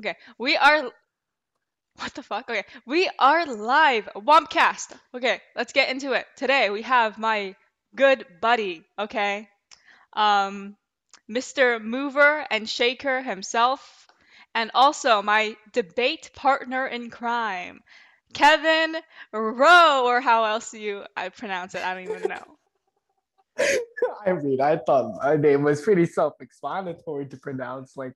Okay, we are. What the fuck? Okay, we are live. Wompcast. Okay, let's get into it. Today we have my good buddy. Okay, um, Mr. Mover and Shaker himself, and also my debate partner in crime, Kevin Rowe, or how else you I pronounce it? I don't even know. I mean, I thought my name was pretty self-explanatory to pronounce. Like,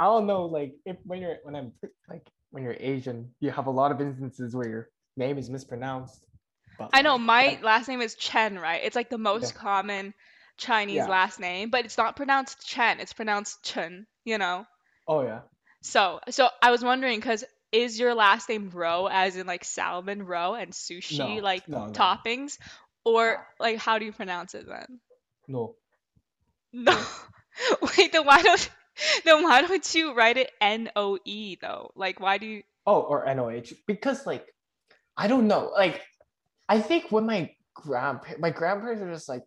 I don't know, like if when you're when I'm like when you're Asian, you have a lot of instances where your name is mispronounced. But I know my I- last name is Chen, right? It's like the most Yeah. common Chinese Yeah. last name, but it's not pronounced Chen. It's pronounced Chen. You know. oh yeah. So, so I was wondering because is your last name roe as in like salmon roe and sushi No, like no, no. toppings, or like how do you pronounce it then? No. No. Wait, then why don't then why don't you write it N O E though? Like why do you? Oh, or NOH. Because like I don't know. Like I think when my grandpa my grandparents are just like,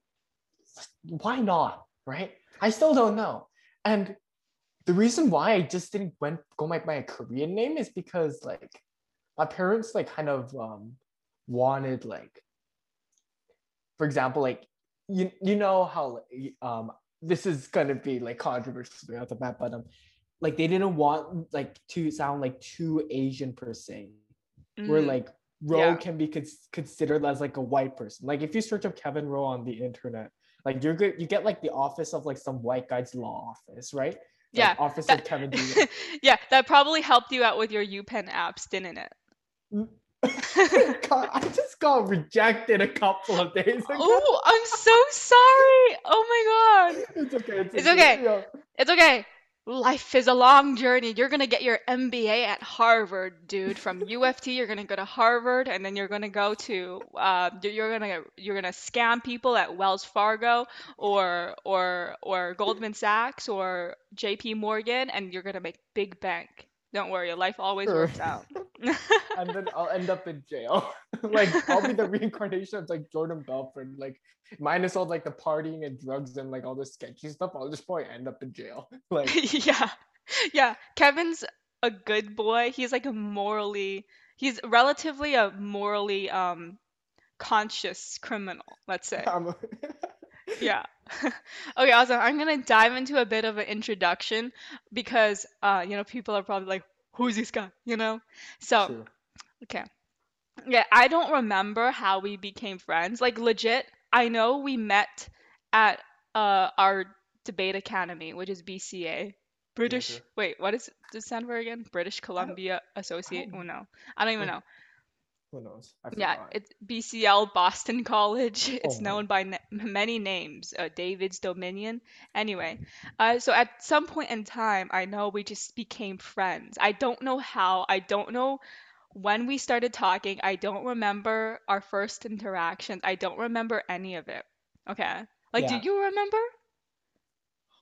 why not? Right? I still don't know. And the reason why I just didn't went go my, my Korean name is because like my parents like kind of um wanted like for example, like you you know how um this is gonna be like controversial at the bat, but um like they didn't want like to sound like too Asian per se where Mm, like Roe yeah. can be cons- considered as like a white person. Like if you search up Kevin Rowe on the internet, like you're good, you get like the office of like some white guy's law office, right? Like, Yeah, office that- of Kevin. D. yeah, that probably helped you out with your UPenn apps, didn't it? I just got rejected a couple of days ago. Oh, I'm so sorry. Oh my god. It's okay. It's, It's okay. Yeah. It's okay. Life is a long journey. You're gonna get your MBA at Harvard, dude. From UofT, you're gonna go to Harvard, and then you're gonna go to uh, you're- you're gonna you're gonna scam people at Wells Fargo or or or Goldman Sachs or J.P. Morgan, and you're gonna make big bank. Don't worry, your life always Sure. works out. and then I'll end up in jail. like I'll be the reincarnation of like Jordan Belfort, like minus all like the partying and drugs and like all the sketchy stuff. I'll just probably end up in jail. Like yeah, yeah. Kevin's a good boy. He's like a morally, he's relatively a morally um conscious criminal. Let's say. Yeah. okay, awesome. I'm gonna dive into a bit of an introduction because uh you know people are probably like, who's this guy? You know. So True. okay. Yeah, I don't remember how we became friends. Like legit, I know we met at uh our debate academy, which is BCA. British. sure. Wait, what is does it stand for again? British Columbia Associate. Oh no, I don't even know. Who knows? Yeah, it's BCL Boston College. It's Oh, known by na many names. Uh, David's Dominion. Anyway, uh, so at some point in time, I know we just became friends. I don't know how. I don't know when we started talking. I don't remember our first interactions. I don't remember any of it. Okay. Like, do you remember?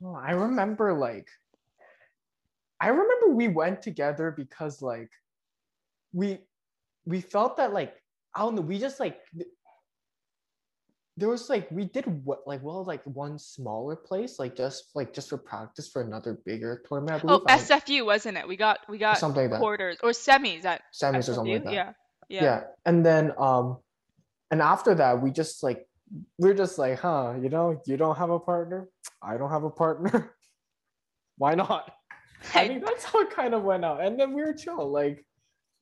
Oh, I remember like I remember we went together because like we we felt that like I don't know, we just like there was like we did what like well like one smaller place like just like just for practice for another bigger tournament Oh, SFU, wasn't it? We got we got something like quarters or semis at semis or something like that Yeah. yeah. Yeah. and then um and after that we just like we're just like huh you know you don't have a partner I don't have a partner why not I think that's how it kind of went out. And then we were chill. Like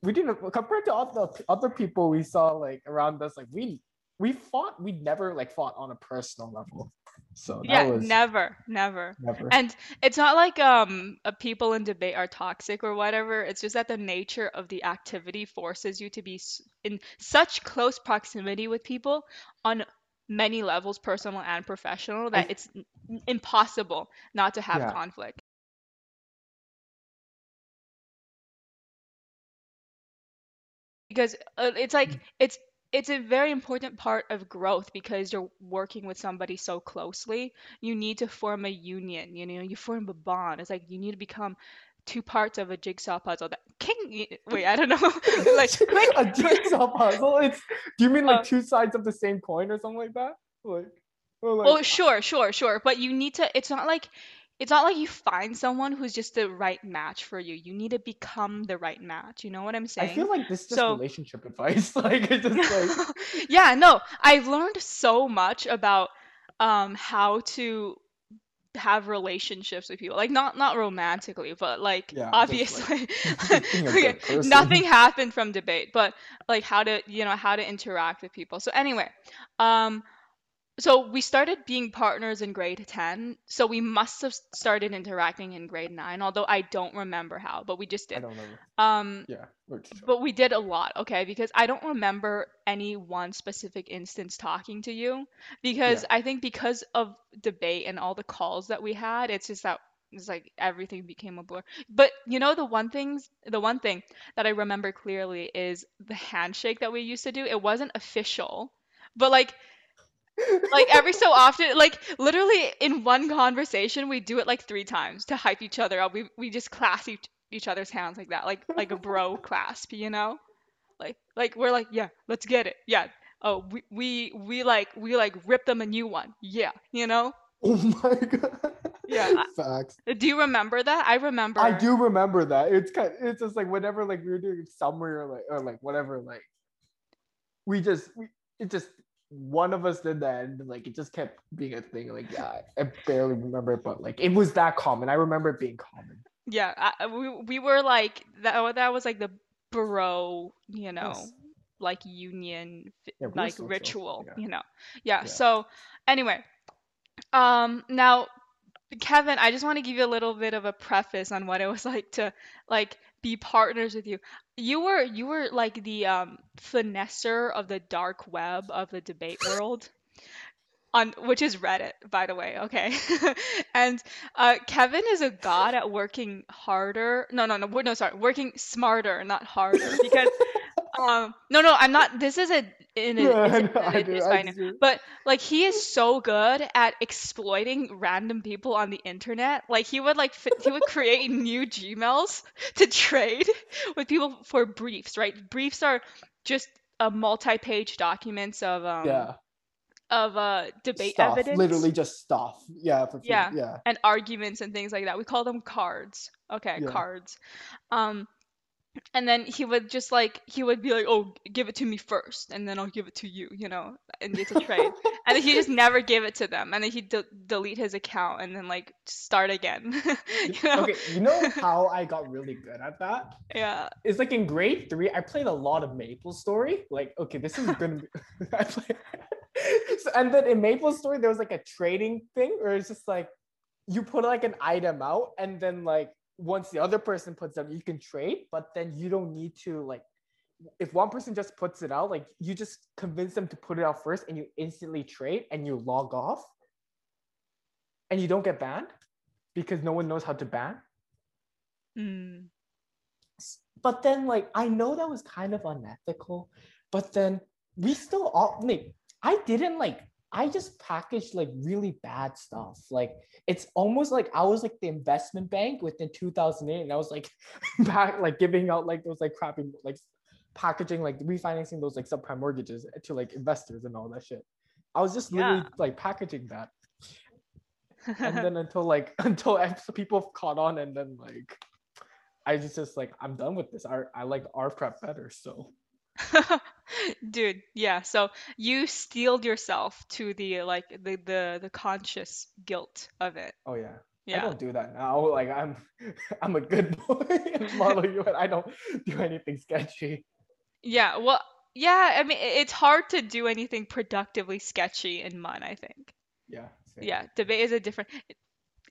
we didn't compared to other other people we saw like around us, like we we fought, we never like fought on a personal level. So that Yeah, was never, never. never. And it's not like um uh, people in debate are toxic or whatever. It's just that the nature of the activity forces you to be in such close proximity with people on many levels, personal and professional, that I- it's impossible not to have Yeah. conflict. Because uh, it's like Mm. it's it's a very important part of growth because you're working with somebody so closely you need to form a union you know you form a bond it's like you need to become two parts of a jigsaw puzzle that can wait i don't know like quick a jigsaw puzzle. It's do you mean like Uh, two sides of the same coin or something like that? Like, like oh sure sure sure but you need to it's not like it's not like you find someone who's just the right match for you. You need to become the right match. You know what I'm saying? I feel like this is just So- relationship advice. like it's just like yeah, no, I've learned so much about um how to have relationships with people. Like not not romantically, but like Yeah, obviously a okay, nothing happened from debate, but like how to, you know, how to interact with people. So anyway, um so we started being partners in grade 10. So we must have started interacting in grade 9, although I don't remember how, but we just did I don't know. Um Yeah. but we did a lot, okay? Because I don't remember any one specific instance talking to you. Because Yeah. I think because of debate and all the calls that we had, it's just that it's like everything became a blur. But you know the one things the one thing that I remember clearly is the handshake that we used to do. It wasn't official. But like like every so often like literally in one conversation we do it like three times to hype each other up. We we just clasp each, each other's hands like that, like like a bro clasp, you know? Like like we're like, yeah, let's get it. Yeah. Oh, we we we like we like rip them a new one. Yeah, you know? Oh my god. Yeah, Facts. Uh, do you remember that? I remember. I do remember that. It's kind. Of, It's just like whenever like we were doing summer or like or like whatever like, we just we, it just one of us did that and like it just kept being a thing. Like yeah, I barely remember it, but like it was that common. I remember it being common. Yeah, I, we we were like that. That was like the bro, you know, Yes. like union Yeah, we like ritual, yeah. you know. Yeah, Yeah. So anyway, um, now Kevin, I just want to give you a little bit of a preface on what it was like to like be partners with you. You were you were like the um finesser of the dark web of the debate world. On which is Reddit, by the way, okay. and uh, Kevin is a god at working harder. No, no, no, no, sorry, working smarter, not harder. Because um, no, no, I'm not. This is a in a, Yeah, it's, I a- know, it do, is fine. do. But like he is so good at exploiting random people on the internet. Like he would like he would create new Gmails to trade with people for briefs, right? Briefs are just a multi-page documents of um yeah. of uh debate stuff. evidence Literally just stuff. Yeah. For Yeah. Yeah. and arguments and things like that. We call them cards. Okay, Yeah. cards. Um and then he would just like he would be like, "Oh, give it to me first, and then I'll give it to you," you know, and it's a trade. and then he just never gave it to them, and then he'd de- delete his account and then like start again. you know? Okay. You know how I got really good at that? Yeah. it's like in grade three, I played a lot of Maple Story. Like, okay, this is gonna be. I play, so, and then in Maple Story, there was like a trading thing where it's just like you put like an item out, and then like once the other person puts them, you can trade, but then you don't need to like. If one person just puts it out, like you just convince them to put it out first, and you instantly trade, and you log off, and you don't get banned because no one knows how to ban. Mm. but then like I know that was kind of unethical, but then we still all like I didn't like I just packaged like really bad stuff. Like it's almost like I was like the investment bank within 2008 and I was like back like giving out like those like crappy like packaging like refinancing those like subprime mortgages to like investors and all that shit. I was just literally Yeah. like packaging that. And then until like until people caught on and then like I just just like I'm done with this. I I like R prep better. So Dude, yeah. So you steeled yourself to the like the the the conscious guilt of it. oh yeah. Yeah. I don't do that now. Like I'm I'm a good boy and model you and I don't do anything sketchy. Yeah, well, yeah, I mean, it's hard to do anything productively sketchy in MUN, I think. Yeah. fair. Yeah, debate is a different,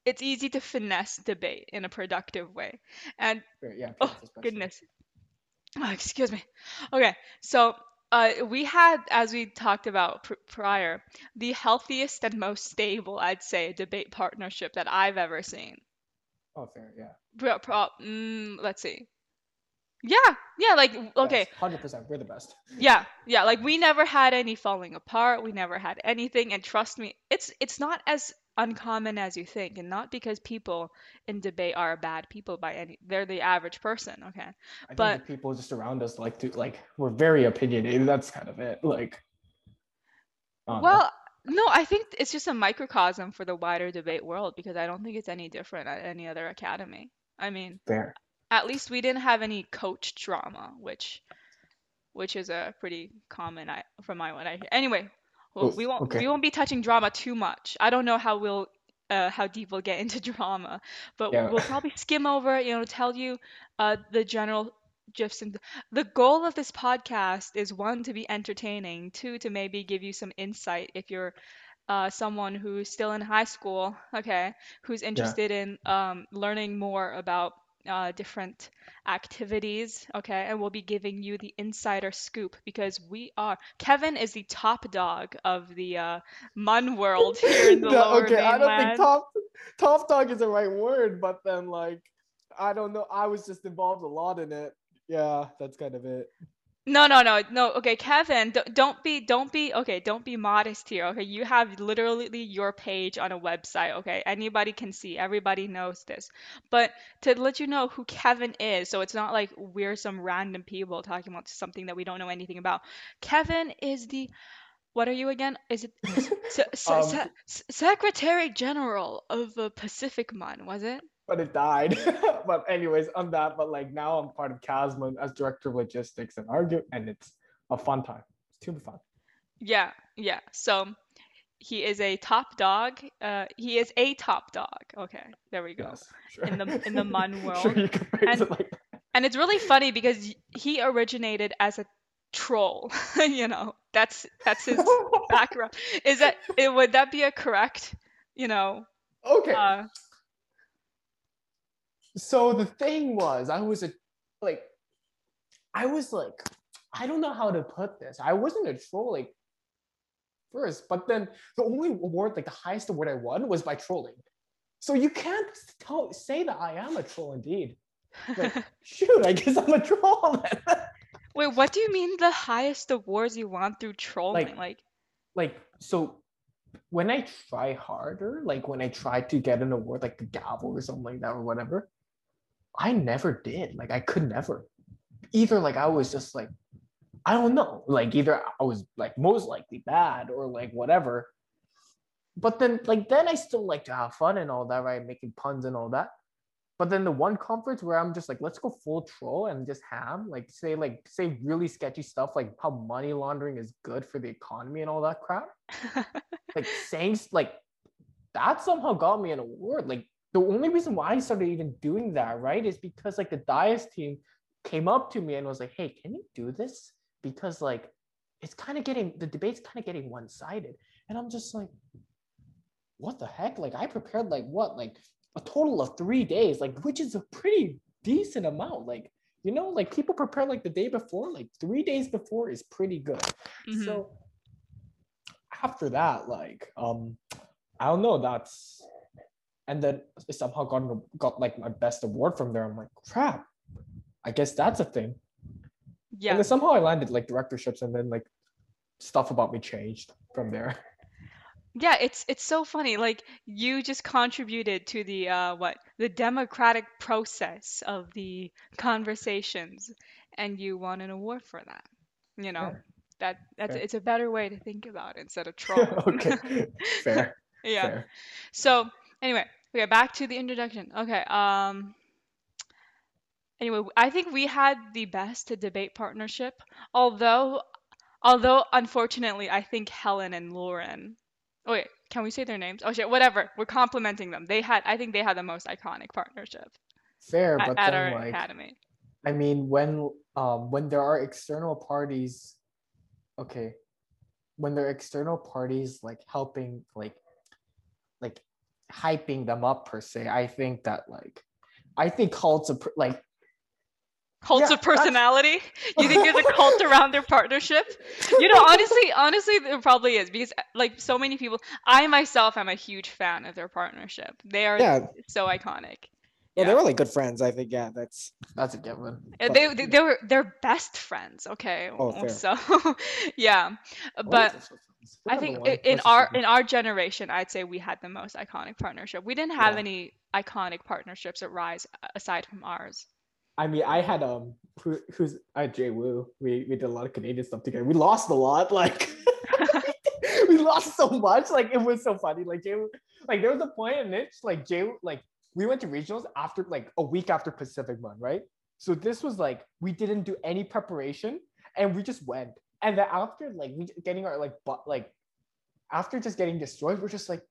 it's easy to finesse debate in a productive way. And, Yeah. oh, goodness. Oh, excuse me. Okay, so uh, we had, as we talked about pr prior, the healthiest and most stable, I'd say, debate partnership that I've ever seen. Oh fair, yeah. Pro, pro, mm, let's see. Yeah, yeah, like, okay. Hundred percent. We're the best. Yeah, yeah, like we never had any falling apart. We never had anything, and trust me, it's it's not as uncommon as you think, and not because people in debate are bad people by any. They're the average person, okay? I think But- the people just around us like to like we're very opinionated. That's kind of it. Like. Well, no, I think it's just a microcosm for the wider debate world because I don't think it's any different at any other academy. I mean, Fair. at least we didn't have any coach drama, which which is a pretty common I, from my one I hear. Anyway, well, we won't okay. we won't be touching drama too much. I don't know how we'll uh, how deep we'll get into drama, but Yeah. we'll probably skim over, you know, tell you uh, the general gifs and the goal of this podcast is one to be entertaining, two to maybe give you some insight if you're uh, someone who's still in high school, okay, who's Yeah. interested in um, learning more about uh, different activities, okay, and we'll be giving you the insider scoop because we are. Kevin is the top dog of the uh, Mun world here in the No, lower okay, I don't think top top dog is the right word, but then like I don't know. I was just involved a lot in it. Yeah, that's kind of it. No, no, no, no. Okay, Kevin, don't be, don't be, okay, don't be modest here. Okay, you have literally your page on a website. Okay, anybody can see, everybody knows this. But to let you know who Kevin is, so it's not like we're some random people talking about something that we don't know anything about. Kevin is the, what are you again? Is it s- s- s- Um, se- Secretary General of uh, Pacific Mun, was it? But it died. but anyways, on that, but like now I'm part of Casman as director of logistics and argue, and it's a fun time. It's too fun. Yeah, yeah. So he is a top dog. Uh, he is a top dog. Okay, there we go. Yes, sure. In the- in the Mun Sure, world. you And- it like And it's really funny because he originated as a troll. you know, that's that's his background. Is that it, would that be a correct, you know, okay. uh, so the thing was i was a like i was like i don't know how to put this i wasn't a troll like first but then the only award like the highest award i won was by trolling so you can't tell, say that i am a troll indeed like shoot i guess i'm a troll. Wait, what do you mean the highest awards you won through trolling? Like, Like, like so when i try harder like when i try to get an award like the gavel or something like that or whatever i never did like i could never. Either like i was just like i don't know like either i was like most likely bad or like whatever. But then like then i still like to have fun and all that right? Making puns and all that. But then the one conference where i'm just like let's go full troll and just have like say like say really sketchy stuff like how money laundering is good for the economy and all that crap. Like saying like that somehow got me an award. Like the only reason why I started even doing that, right, is because like the Dias team came up to me and was like, "Hey, can you do this?" Because like it's kind of getting the debate's kind of getting one-sided, and I'm just like, "What the heck?" Like I prepared like what, like a total of three days, like which is a pretty decent amount. Like you know, like people prepare like the day before, like three days before is pretty good. mhm. So after that, like, um, I don't know. That's and then I somehow got got like my best award from there. I'm like, crap. I guess that's a thing. yeah. And then somehow I landed like directorships, and then like stuff about me changed from there. Yeah, it's it's so funny. Like you just contributed to the uh what the democratic process of the conversations, and you won an award for that. You know, Fair. that that's Fair. it's a better way to think about it instead of trolling. okay, fair, Yeah. fair. So anyway, okay, back to the introduction. Okay. Um. Anyway, I think we had the best debate partnership, although although unfortunately, I think Helen and Lauren. Oh wait, can we say their names? Oh shit, whatever. We're complimenting them. They had, I think they had the most iconic partnership Fair, at, but at then our like academy. I mean, when um when there are external parties, okay, when there are external parties like helping like like hyping them up per se, I think that like I think cults of like Cults yeah, of personality. You think there's a cult around their partnership? You know, honestly, honestly, there probably is because like so many people. I myself am a huge fan of their partnership. They are Yeah. so iconic. Well, Yeah. they're really good friends. I think. Yeah, that's that's a good one. But- They, they they were they're best friends. Okay, Oh, fair. so yeah, but? I think one in our in our generation, I'd say we had the most iconic partnership. We didn't have Yeah. any iconic partnerships at Rise uh, aside from ours. I mean, I had um, who, who's I Jay Woo. We we did a lot of Canadian stuff together. We lost a lot. Like we lost so much. Like it was so funny. Like Jay, like there was a point in which like Jay, like we went to regionals after like a week after Pacific Mun, right? So this was like we didn't do any preparation and we just went. And then after like we getting our like but like after just getting destroyed, we're just like,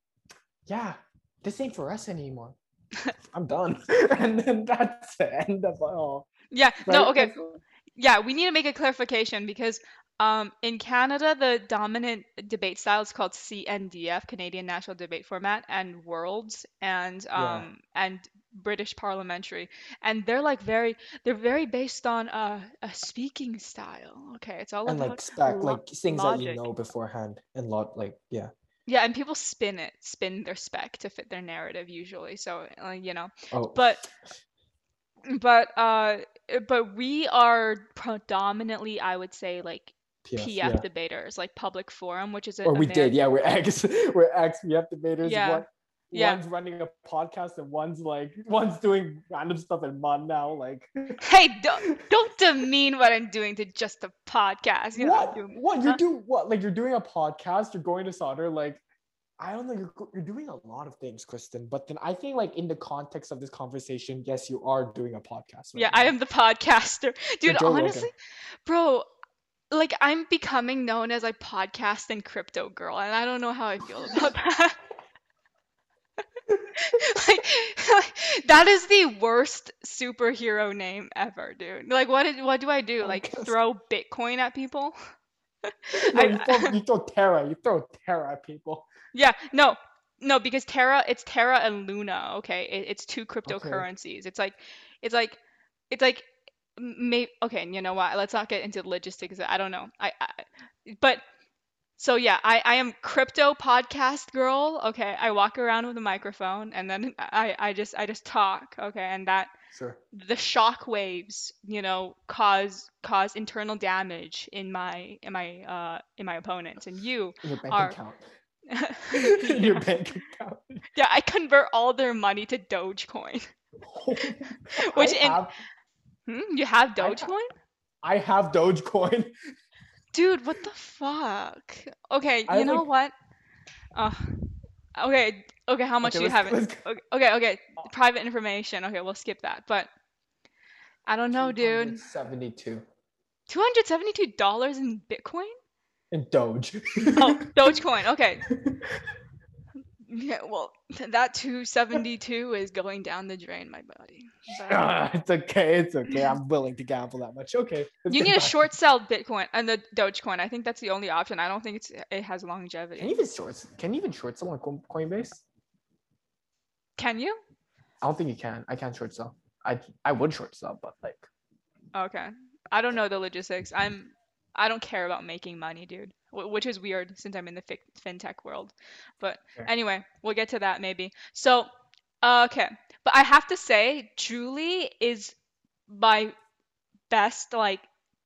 yeah, this ain't for us anymore. I'm done. and then that's the end of it all. Yeah, no, okay. Yeah, we need to make a clarification because um, in Canada, the dominant debate style is called CNDF, Canadian National Debate Format, and Worlds, and Yeah. um, and British Parliamentary, and they're like very, they're very based on uh, a speaking style. Okay, it's all and about like spec lo- like things that you know beforehand and lot like yeah. Yeah, and people spin it, spin their spec to fit their narrative usually. So, uh, you know, Oh, but but uh, but we are predominantly, I would say, like PF, PF yeah. debaters, like Public Forum, which is a Or we did, yeah. We're ex, we're ex PF debaters. Yeah. One, Yeah. One's running a podcast and one's like one's doing random stuff in Mun now. Like Hey, don't don't demean what I'm doing to just a podcast. You know, what? doing- What you Huh? do? What like you're doing a podcast? You're going to solder? Like I don't know. You're you're doing a lot of things, Kristen. But then I think like in the context of this conversation, yes, you are doing a podcast. right Yeah, now. I am the podcaster, dude. Rogan. honestly, bro, like I'm becoming known as a podcast and crypto girl, and I don't know how I feel about that. like, like, that is the worst superhero name ever, dude. Like, what did what do I do? Like, throw Bitcoin at people? No, I- you, throw, you throw Terra. You throw Terra at people. Yeah, no, no, because Terra, it's Terra and Luna. Okay, it, it's two cryptocurrencies. It's like, it's like, it's like, may okay. You know what? Let's not get into logistics. I don't know. I, I but so yeah, I I am crypto podcast girl. Okay, I walk around with a microphone and then I I just I just talk. Okay, and that Sure. the shock waves, you know, cause cause internal damage in my in my uh in my opponents and you. In your bank Are- account. In your bank account. Yeah, I convert all their money to Dogecoin. Which I in- have, Hmm? You have I ha- Dogecoin? I have Dogecoin. Dude, what the fuck? Okay, I you know like- what? Uh, okay, okay, how much Okay, do you have? it? Okay, okay, okay, private information. Okay, we'll skip that. But I don't know, dude. Seventy-two Two hundred seventy-two dollars in Bitcoin? in Doge. Oh, Dogecoin. Okay. Yeah, well, that two seventy-two is going down the drain, my buddy. But- Ah, it's okay. It's okay. I'm willing to gamble that much. Okay. You need a short sell Bitcoin and the Dogecoin. I think that's the only option. I don't think it's it has longevity. Can you even short? Can you even short sell on Coinbase? Can you? I don't think you can. I can't short sell. I I would short sell, but like Okay. I don't know the logistics. I'm I don't care about making money, dude. Wh- Which is weird since I'm in the fi- fintech world. But Fair. anyway, we'll get to that maybe. So, uh, okay. But I have to say Julie is my best like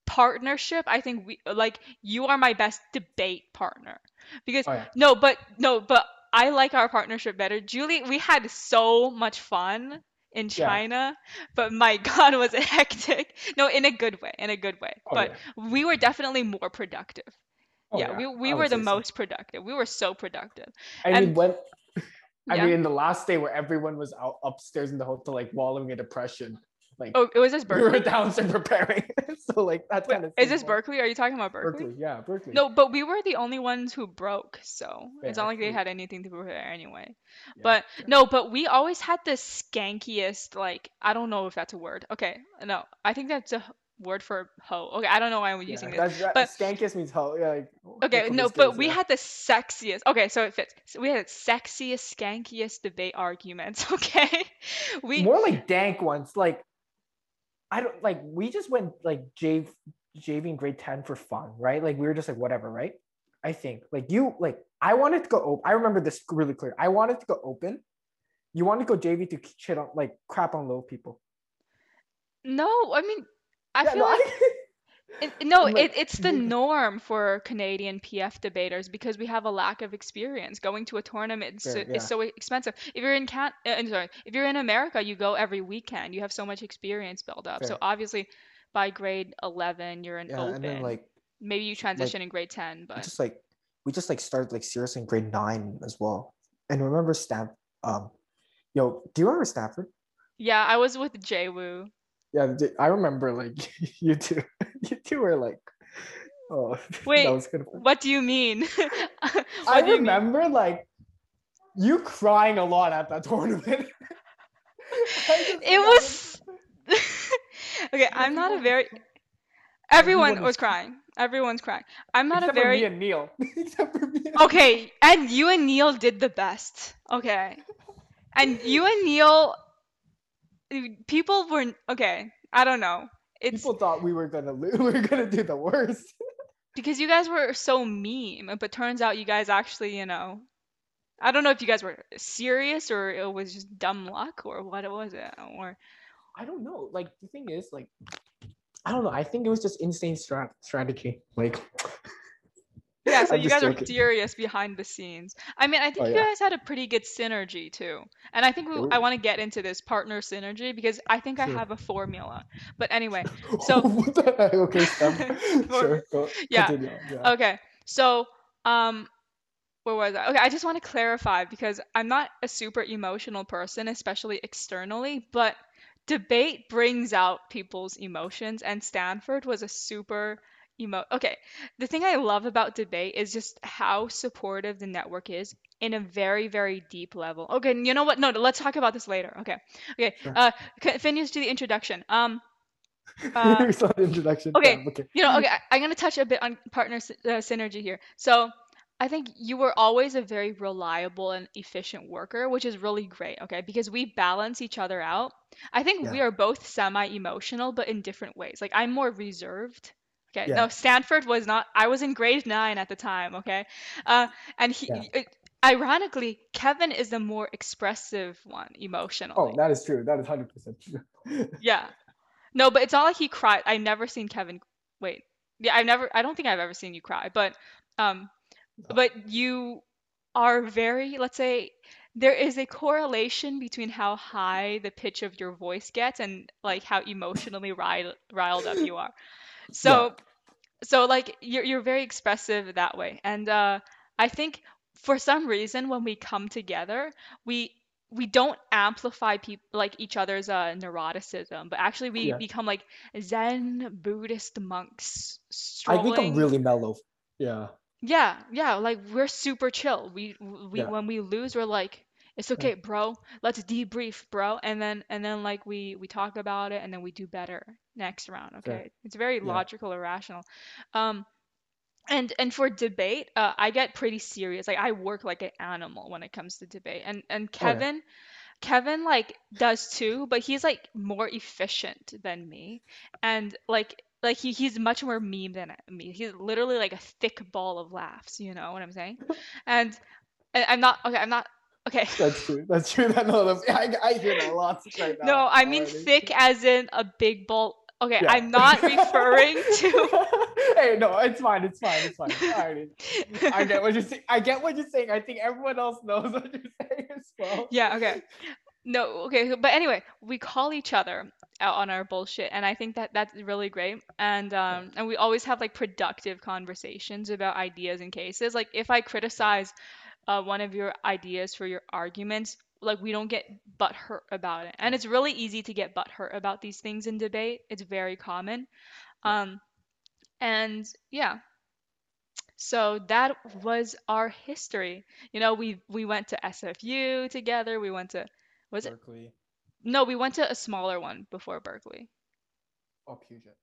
partnership. I think we like you are my best debate partner. Because oh yeah. No, but no, but I like our partnership better. Julie, we had so much fun in Yeah. China, but my God, was it hectic. No, in a good way, in a good way. Oh, but yeah. we were definitely more productive. Oh, yeah, we, we would were the so. most productive. We were so productive. I mean, and- when I Yeah. mean, the last day where everyone was out upstairs in the hotel, like wallowing in depression, like Oh, it was this we were Berkeley? downstairs preparing. so like that's Wait, kind of is this Berkeley? Are you talking about Berkeley? Berkeley, yeah, Berkeley. No, but we were the only ones who broke, so it's not like they had anything to prepare anyway. Yeah, But yeah. no, but we always had the skankiest, like I don't know if that's a word. Okay, no, I think that's a word for hoe. Okay, I don't know why I'm Yeah, using this. that, but- skankiest means hoe. Yeah, like, oh, Okay, no, but we yeah. had the sexiest. Okay, so it fits. So we had the sexiest, skankiest debate arguments. Okay, we more like dank ones. Like I don't like we just went like J JV in grade 10 for fun, right? Like we were just like whatever, right? I think like you like I wanted to go open. I remember this really clear. I wanted to go open. You wanted to go JV to shit on like crap on low people. no. I mean, I Yeah, feel no, like I- It, no, like, it, it's the norm for Canadian PF debaters because we have a lack of experience. Going to a tournament is, so- yeah. is so expensive. If you're in Can, uh, sorry, if you're in America, you go every weekend. You have so much experience built up. So obviously, by grade 11, you're in Yeah, open. and then like Maybe you like, transition in grade 10, but just like we just like started like serious in grade nine as well. And remember Stan um yo, do you remember Stanford? Yeah, I was with Jay Woo. Yeah, I remember like you two you two were like oh Wait, that was kind of What do you mean? I you mean? remember like you crying a lot at that tournament. It was Okay, I'm not a very everyone everyone was crying. Everyone's crying. I'm not except a for me very and Neil. except for me. and- Okay, and you and Neil did the best. Okay. And you and Neil people were okay, I don't know. It's People thought we were gonna lose. We were gonna do the worst. because you guys were so meme, but turns out you guys actually, you know, I don't know if you guys were serious or it was just dumb luck or what it was it or I don't know. Like the thing is, like, I don't know. I think it was just insane strat- strategy. Like, yeah, so I'm you guys are joking. serious behind the scenes. I mean, I think Oh, you yeah. guys had a pretty good synergy too. And I think we, I want to get into this partner synergy because I think I have a formula. But anyway, So- what the heck? Okay, sure. Go, Yeah. Yeah. Okay, so um, where was I? Okay, I just want to clarify because I'm not a super emotional person, especially externally, but debate brings out people's emotions, and Stanford was a super emo. Okay, the thing I love about debate is just how supportive the network is in a very, very deep level. Okay, and you know what? No, let's talk about this later. Okay, okay. Sure. Uh, finish to the introduction. Um. uh, introduction. okay, Damn, okay. you know, okay, I, I'm gonna touch a bit on partner uh, synergy here. So I think you were always a very reliable and efficient worker, which is really great, okay? Because we balance each other out. I think we are both semi-emotional, but in different ways. Like I'm more reserved. Okay, Yeah. no, Stanford was not. I was in grade nine at the time, okay? Uh, and he, Yeah. it- ironically, Kevin is the more expressive one emotionally. Oh, that is true. That is hundred percent true. Yeah. No, but it's not like he cried. I've never seen Kevin. Wait. Yeah, I've never. I don't think I've ever seen you cry. But, um, Oh. but you are very. Let's say there is a correlation between how high the pitch of your voice gets and like how emotionally riled riled up you are. So, so like you're you're very expressive that way, and uh, I think for some reason when we come together, we we don't amplify people like each other's uh, neuroticism, but actually we Yeah. become like Zen Buddhist monks I strolling. think I'm really mellow. Yeah. Yeah, yeah, like we're super chill. We we Yeah. when we lose, we're like, it's okay, bro. Let's debrief, bro. And then and then like we we talk about it and then we do better next round, okay? It's very Yeah. logical, irrational. Um and and for debate, uh, I get pretty serious. Like I work like an animal when it comes to debate. And and Oh, yeah. Kevin Kevin like does too, but he's like more efficient than me. And like like he, he's much more meme than me. He's literally like a thick ball of laughs, you know what I'm saying? And, and I'm not okay, I'm not okay. That's true. That's true. That no, that's- I, I hear that a lot right now. No, I mean already. thick as in a big ball. Okay, Yeah. I'm not referring to hey, no, it's fine. It's fine. It's fine. I get what you're saying. I get what you're saying. I think everyone else knows what you're saying as well. Yeah, okay. No, okay, but anyway, we call each other out on our bullshit, and I think that that's really great. And um, and we always have like productive conversations about ideas and cases. Like if I criticize uh, one of your ideas for your arguments, like we don't get butthurt about it. And it's really easy to get butthurt about these things in debate. It's very common. Um, and yeah. So that was our history. You know, we we went to SFU together. We went to was it Berkeley. no, we went to a smaller one before Berkeley. Oh, Puget.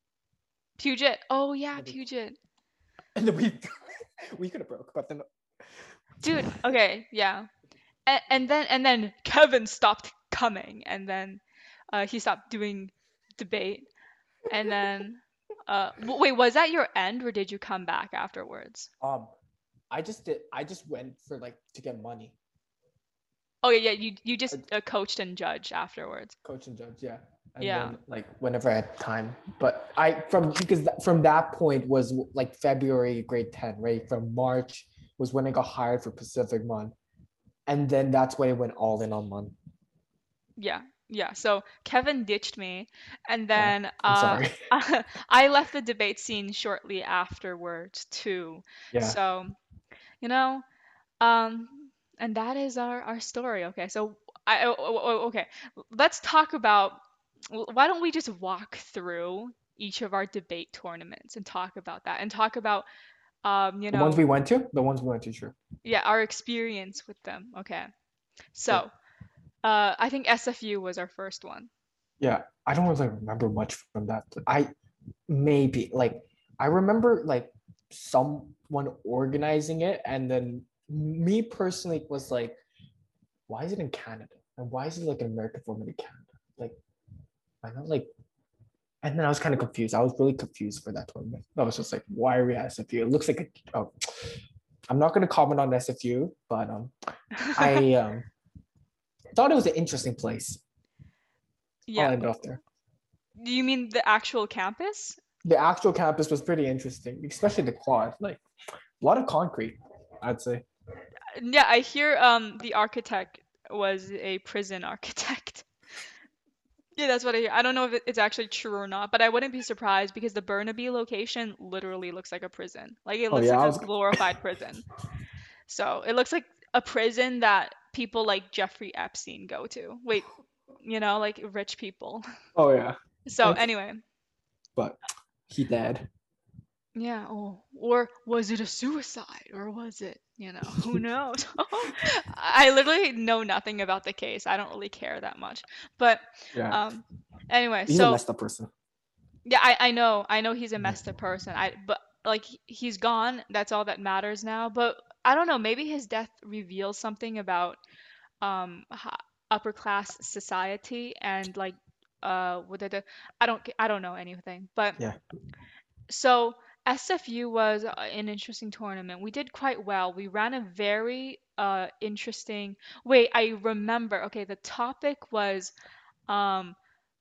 Puget. Oh yeah, Maybe. Puget. And then we we could have broke, but then Dude, okay, yeah. And, and then and then Kevin stopped coming and then uh, he stopped doing debate. And then uh wait, was that your end or did you come back afterwards? Um, I just did. I just went for like to get money, Oh yeah, yeah, you you just uh, coached and judged afterwards. coach and judge. Yeah. And Yeah. Then, like whenever I had time, but I from because th- from that point was like February grade ten, right? From March was when I got hired for Pacific Mun, and then that's when it went all in on one. Yeah, yeah. So Kevin ditched me, and then I'm uh. I left the debate scene shortly afterwards too. yeah. So, you know um and that is our our story okay so i oh, oh, oh, okay let's talk about why don't we just walk through each of our debate tournaments and talk about that and talk about um you The ones we went to, the ones we went to, sure. yeah our experience with them okay so Sure. uh i think sfu was our first one Yeah, I don't really remember much from that. I maybe like I remember like someone organizing it, and then me personally was like, why is it in Canada? And why is it like an American format in Canada? Like, why not like? And then I was kind of confused. I was really confused for that tournament. I was just like, why are we at SFU? It looks like a. Oh, I'm not gonna comment on SFU, but um, I um thought it was an interesting place. I'll yeah end off there. do you mean the actual campus the actual campus was pretty interesting, especially the quad. Like a lot of concrete, I'd say. Yeah, I hear um the architect was a prison architect. Yeah, that's what I hear. I don't know if it- it's actually true or not, but I wouldn't be surprised because the Burnaby location literally looks like a prison. Like it Oh, looks yeah, I like a glorified prison. So it looks like a prison that people like Jeffrey Epstein go to. Wait, you know, like rich people. Oh yeah, So That's- anyway, but he dead. Yeah. Oh, or was it a suicide, or was it, you know, who knows? I literally know nothing about the case. I don't really care that much. But Yeah, um, anyway, He's a so messed up person. yeah, I, I know, I know he's a messed up person. I but like he- he's gone. That's all that matters now. But I don't know. Maybe his death reveals something about um upper class society and like uh what did the I don't I don't know anything. But Yeah. so SFU was uh, an interesting tournament. We did quite well. We ran a very uh interesting. Wait, I remember. Okay, the topic was um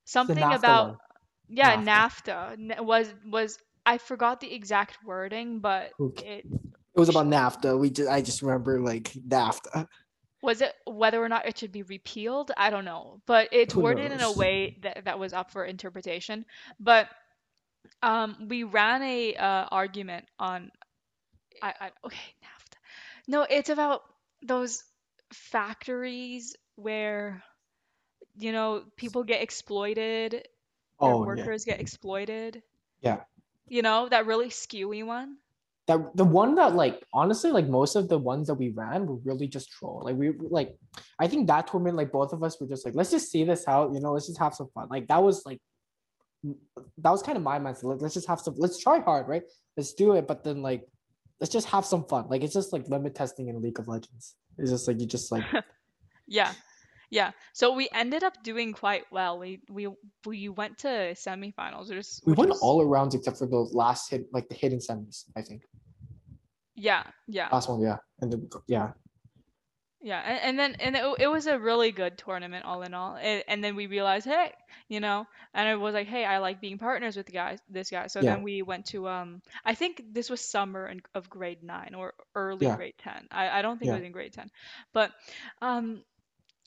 something about one. yeah, NAFTA. NAFTA was was I forgot the exact wording, but it It was about NAFTA. We just I just remember like NAFTA. was it whether or not it should be repealed. I don't know, but it's Who worded in a way that that was up for interpretation. But um, we ran a uh, argument on I, I okay NAFTA. No, it's about those factories where you know people get exploited, their Oh yeah. workers get exploited. Yeah. You know that really skewy one. that the one that like honestly like most of the ones that we ran were really just troll. Like we like, I think that tournament like both of us were just like, let's just see this out. You know, let's just have some fun. Like that was like. That was kind of my mindset. Like, let's just have some. Let's try hard, right? Let's do it. But then, like, let's just have some fun. Like, it's just like limit testing in League of Legends. It's just like you just like Yeah. Yeah. So we ended up doing quite well. We we we went to semifinals. Is- we won was- all around except for the last hit, like the hidden semis. I think Yeah, yeah. last one, yeah, and then yeah, Yeah, and, and then and it, it was a really good tournament all in all. And, and then we realized, hey, you know, and I was like, hey, I like being partners with the guys, this guy. So Yeah. then we went to um, I think this was summer in, of grade nine or early Yeah. grade ten. I, I don't think Yeah. it was in grade ten, but um,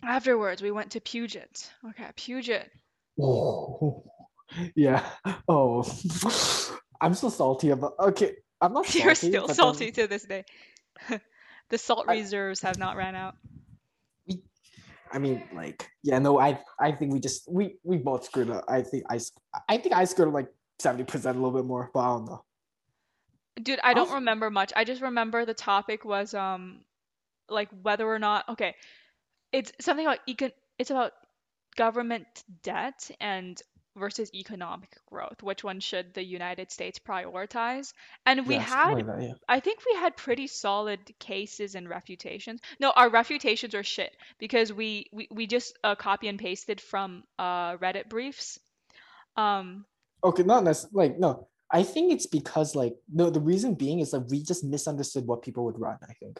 afterwards we went to Puget. Okay, Puget. Oh, yeah. Oh, I'm so salty about. Okay, I'm not. Salty, You're still but then salty to this day. The salt I- reserves have not ran out. I mean, like, yeah, no, I I think we just we we both screwed up. I think I I think I screwed up like seventy percent, a little bit more, but I don't know. Dude, I don't I'll- remember much. I just remember the topic was um like whether or not okay, it's something about econ it's about government debt and versus economic growth. Which one should the United States prioritize? And we something had like that, yeah. I think we had pretty solid cases and refutations. No, our refutations are shit because we we, we just uh, copy and pasted from uh Reddit briefs. Um Okay, not necessarily like no. I think it's because like no, the reason being is like we just misunderstood what people would run. I think.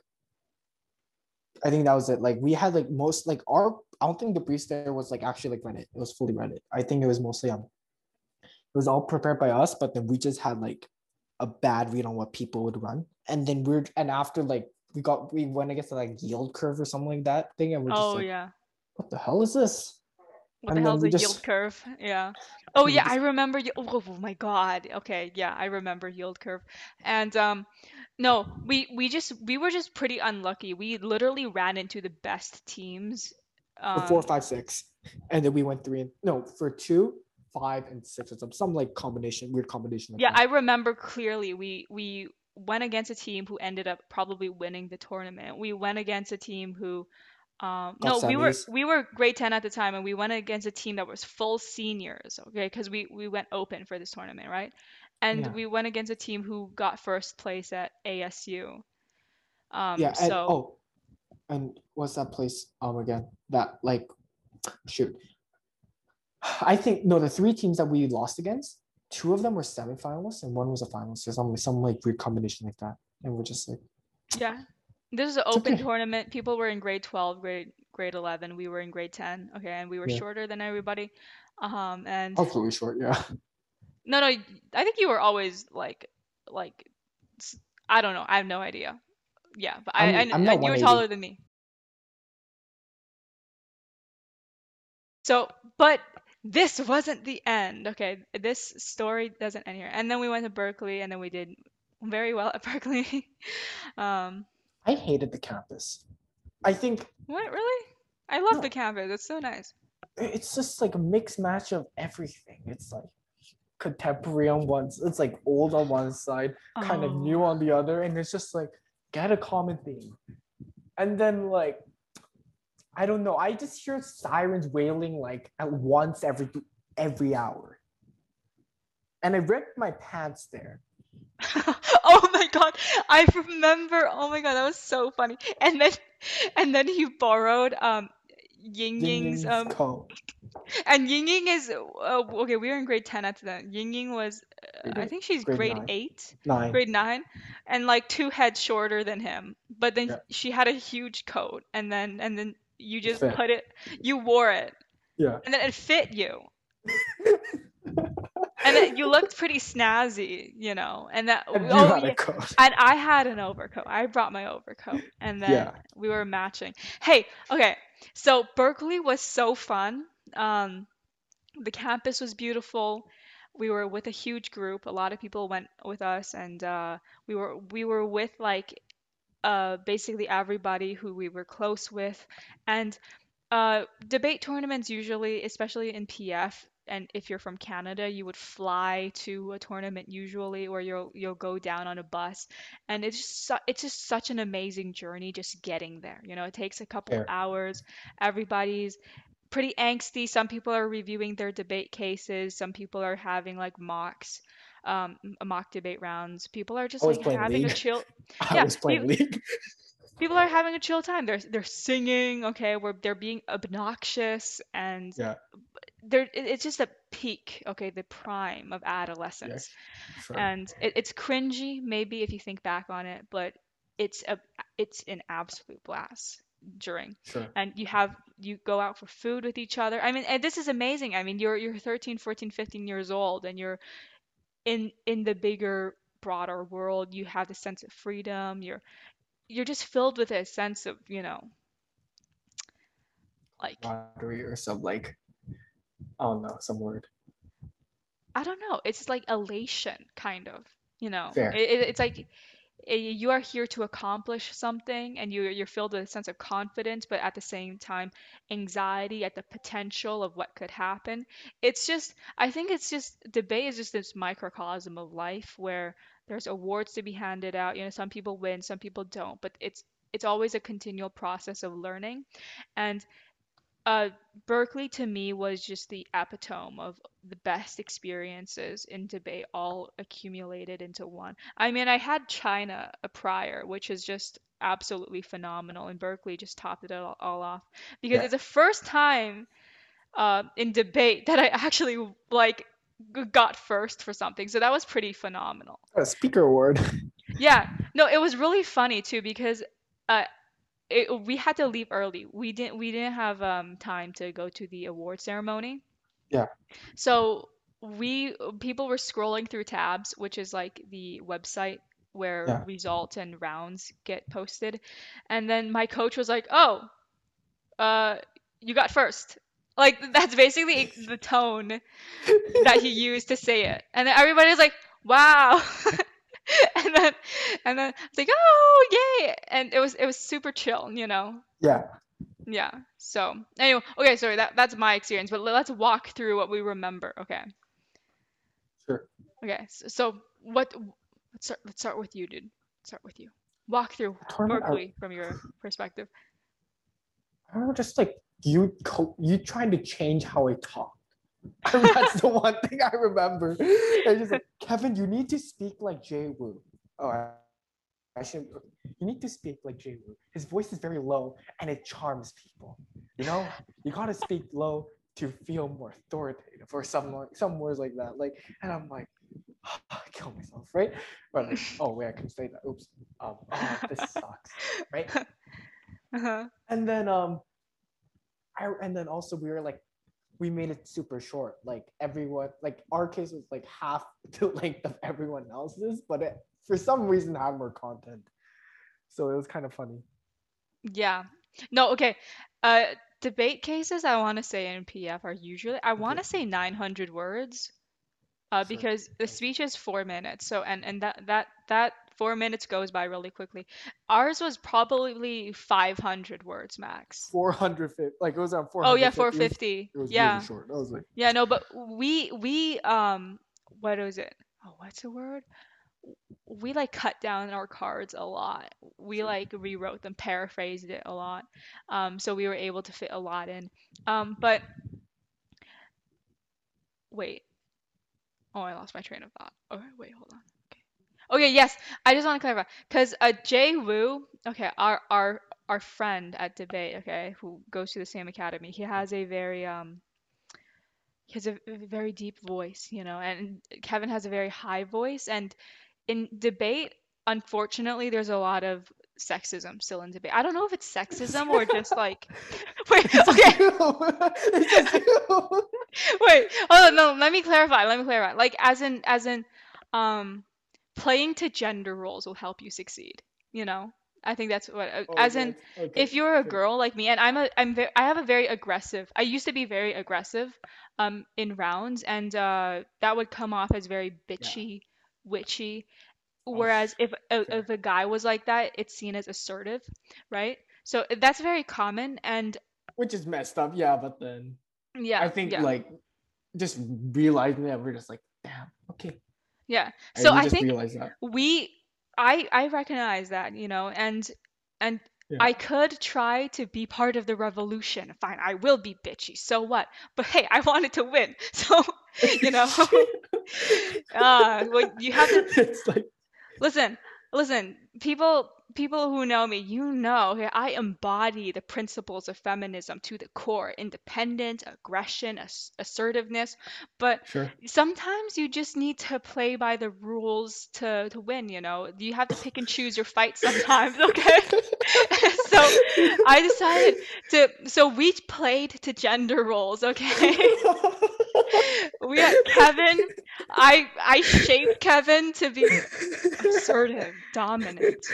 I think that was it. Like we had like most like our. I don't think the briefs there was like actually like Reddit. It was fully Reddit. I think it was mostly um. It was all prepared by us, but then we just had like a bad read on what people would run, and then we're and after like we got we went against the like yield curve or something like that thing, and we're just oh like, yeah. what the hell is this? What the hell's a yield curve? Yeah. Oh yeah, I remember. y- Oh, oh my God. Okay, yeah, I remember yield curve. And um, no, we we just we were just pretty unlucky. We literally ran into the best teams. for four, Um, five, six, and then we went three and no for two, five, and six or some some like combination, weird combination. Yeah, I remember clearly. We we went against a team who ended up probably winning the tournament. We went against a team who. Um, no, we were we were grade 10 at the time and we went against a team that was full seniors, okay? Because we we went open for this tournament, right? And Yeah. we went against a team who got first place at ASU. Um, yeah, and so oh, and what's that place um again? That like, shoot. I think no, the three teams that we lost against, two of them were semifinalists and one was a finalist or some some like weird combination like that, and we're just like, yeah, this is an It's open okay. tournament. People were in grade 12, grade grade 11. We were in grade 10, okay? And we were Yeah. shorter than everybody. Um, and I really short, yeah. no, no, I think you were always like like I don't know. I have no idea. Yeah, but I, I'm- I, I'm not you were taller than me. So, but this wasn't the end. Okay, this story doesn't end here. And then we went to Berkeley, and then we did very well at Berkeley. um, I hated the campus. I think what really? I love No. the campus. It's so nice. it's just like a mixed match of everything. It's like contemporary on one, it's like old on one side, kind of new Oh. on the other, and it's just like get a common theme. And then like I don't know, I just hear sirens wailing like at once every every hour. And I ripped my pants there. oh my god, I remember. Oh my god, that was so funny. And then, and then he borrowed um Ying Ying Ying's Ying's um coat. And Ying Ying is uh, okay. We were in grade ten at the time. Ying Ying was, uh, I think she's grade grade nine. eight, nine. grade nine, and like two heads shorter than him. But then Yeah. she had a huge coat, and then and then you just fit. put it, you wore it, Yeah. and then it fit you, and you looked pretty snazzy, you know. And that And you oh had a coat. and I had an overcoat. I brought my overcoat, and then Yeah. we were matching. Hey, okay. So Berkeley was so fun. Um, the campus was beautiful. We were with a huge group. A lot of people went with us, and uh, we were we were with like uh, basically everybody who we were close with. And uh, debate tournaments usually, especially in PF, and if you're from Canada, you would fly to a tournament usually, or you'll you'll go down on a bus, and it's just su- it's just such an amazing journey just getting there. You know, it takes a couple Fair. hours. Everybody's pretty angsty. Some people are reviewing their debate cases. Some people are having like mocks, um, mock debate rounds. People are just like having a chill. I Yeah, was playing league. People are having a chill time. They're they're singing. Okay, where they're being obnoxious and Yeah. They're it's just a peak. Okay, the prime of adolescence, Sure. and it, it's cringy maybe if you think back on it, but it's a it's an absolute blast during sure. and you have you go out for food with each other i mean and this is amazing i mean you're you're 13 14 15 years old and you're in in the bigger broader world you have this sense of freedom you're you're just filled with a sense of you know like Lottery or some like I don't know, some word. i don't know. It's like elation kind of you know. It, it- it's like eh, you are here to accomplish something and you you're filled with a sense of confidence but at the same time anxiety at the potential of what could happen. It's just i think it's just debate is just this microcosm of life where there's awards to be handed out. You know some people win some people don't but it's it's always a continual process of learning. And uh, Berkeley to me was just the epitome of the best experiences in debate all accumulated into one. I mean, I had China a prior, which is just absolutely phenomenal, and Berkeley just topped it all, all off because Yeah. it's the first time uh, in debate that I actually like got first for something. So that was pretty phenomenal. A speaker award. Yeah, no, it was really funny too because uh, it, we had to leave early. We didn't we didn't have um, time to go to the award ceremony. Yeah. So we people were scrolling through tabs, which is like the website where Yeah. results and rounds get posted. And then my coach was like, "Oh, uh, you got first." Like that's basically the tone that he used to say it. And then everybody's like, "Wow." and then and then it's like, "Oh, yay." And it was it was super chill, you know. Yeah. Yeah. So, anyway, okay, sorry. That that's my experience, but let's walk through what we remember, okay? Sure. Okay. So, so what let's start let's start with you, dude. Start with you. Walk through Berkeley from your perspective. I don't know, just like you you trying to change how I talk. That's the one thing I remember. It's just like, Kevin, you need to speak like Jay Wu. Oh, I, I should. You need to speak like Jay Wu. His voice is very low and it charms people. You know, you gotta speak low to feel more authoritative or some like- some words like that. Like, and I'm like, i kill myself, right? But like, oh wait, I can say that. Oops. Um, oh, this sucks, right? Uh-huh. and then um I and then also we were like we made it super short like everyone like our case was like half the length of everyone else's but it for some reason had more content so it was kind of funny Yeah. No, okay. Uh debate cases I want to say in PF are usually I want to say 900 words. Uh because the speech is 4 minutes. So and and that that that 4 minutes goes by really quickly. Ours was probably 500 words max. 450 like it was on 400 Oh yeah, It was, 450. it was yeah. really short i was like Yeah, no, but we we um what is it? Oh, what's the word? We like cut down our cards a lot. We like rewrote them, paraphrased it a lot. Um, so we were able to fit a lot in. Um, but wait. Oh, I lost my train of thought. Okay, wait, hold on. Okay. Yes. I just want to clarify because uh, Jay Wu, okay, our our our friend at debate, okay, who goes to the same academy, he has a very um he has a very deep voice, you know, and Kevin has a very high voice. And in debate, unfortunately, there's a lot of sexism still in debate. I don't know if it's sexism or just like, wait, okay, It's just you. wait, oh no, let me clarify. Let me clarify. Like, as in, as in, um, playing to gender roles will help you succeed. You know, I think that's what. uh, Oh, As in, okay, if you're a girl like me and i'm a i'm very i have a very aggressive i used to be very aggressive um in rounds and uh that would come off as very bitchy witchy whereas if a, fair. if a guy was like that it's seen as assertive right so that's very common and which is messed up yeah but then yeah i think yeah like just realizing that we're just like damn okay yeah so we i think we i i recognize that you know and and Yeah. I could try to be part of the revolution. Fine, I will be bitchy. So what? But hey, I wanted to win. So, you know, uh, well, you have to it's like listen, listen, people people who know me, you know, I embody the principles of feminism to the core, independent, aggression, ass- assertiveness, but sure sometimes you just need to play by the rules to to win, you know. You have to pick and choose your fights sometimes, okay? so I decided to so we played to gender roles, okay? we had Kevin. I I shaped Kevin to be assertive, dominant,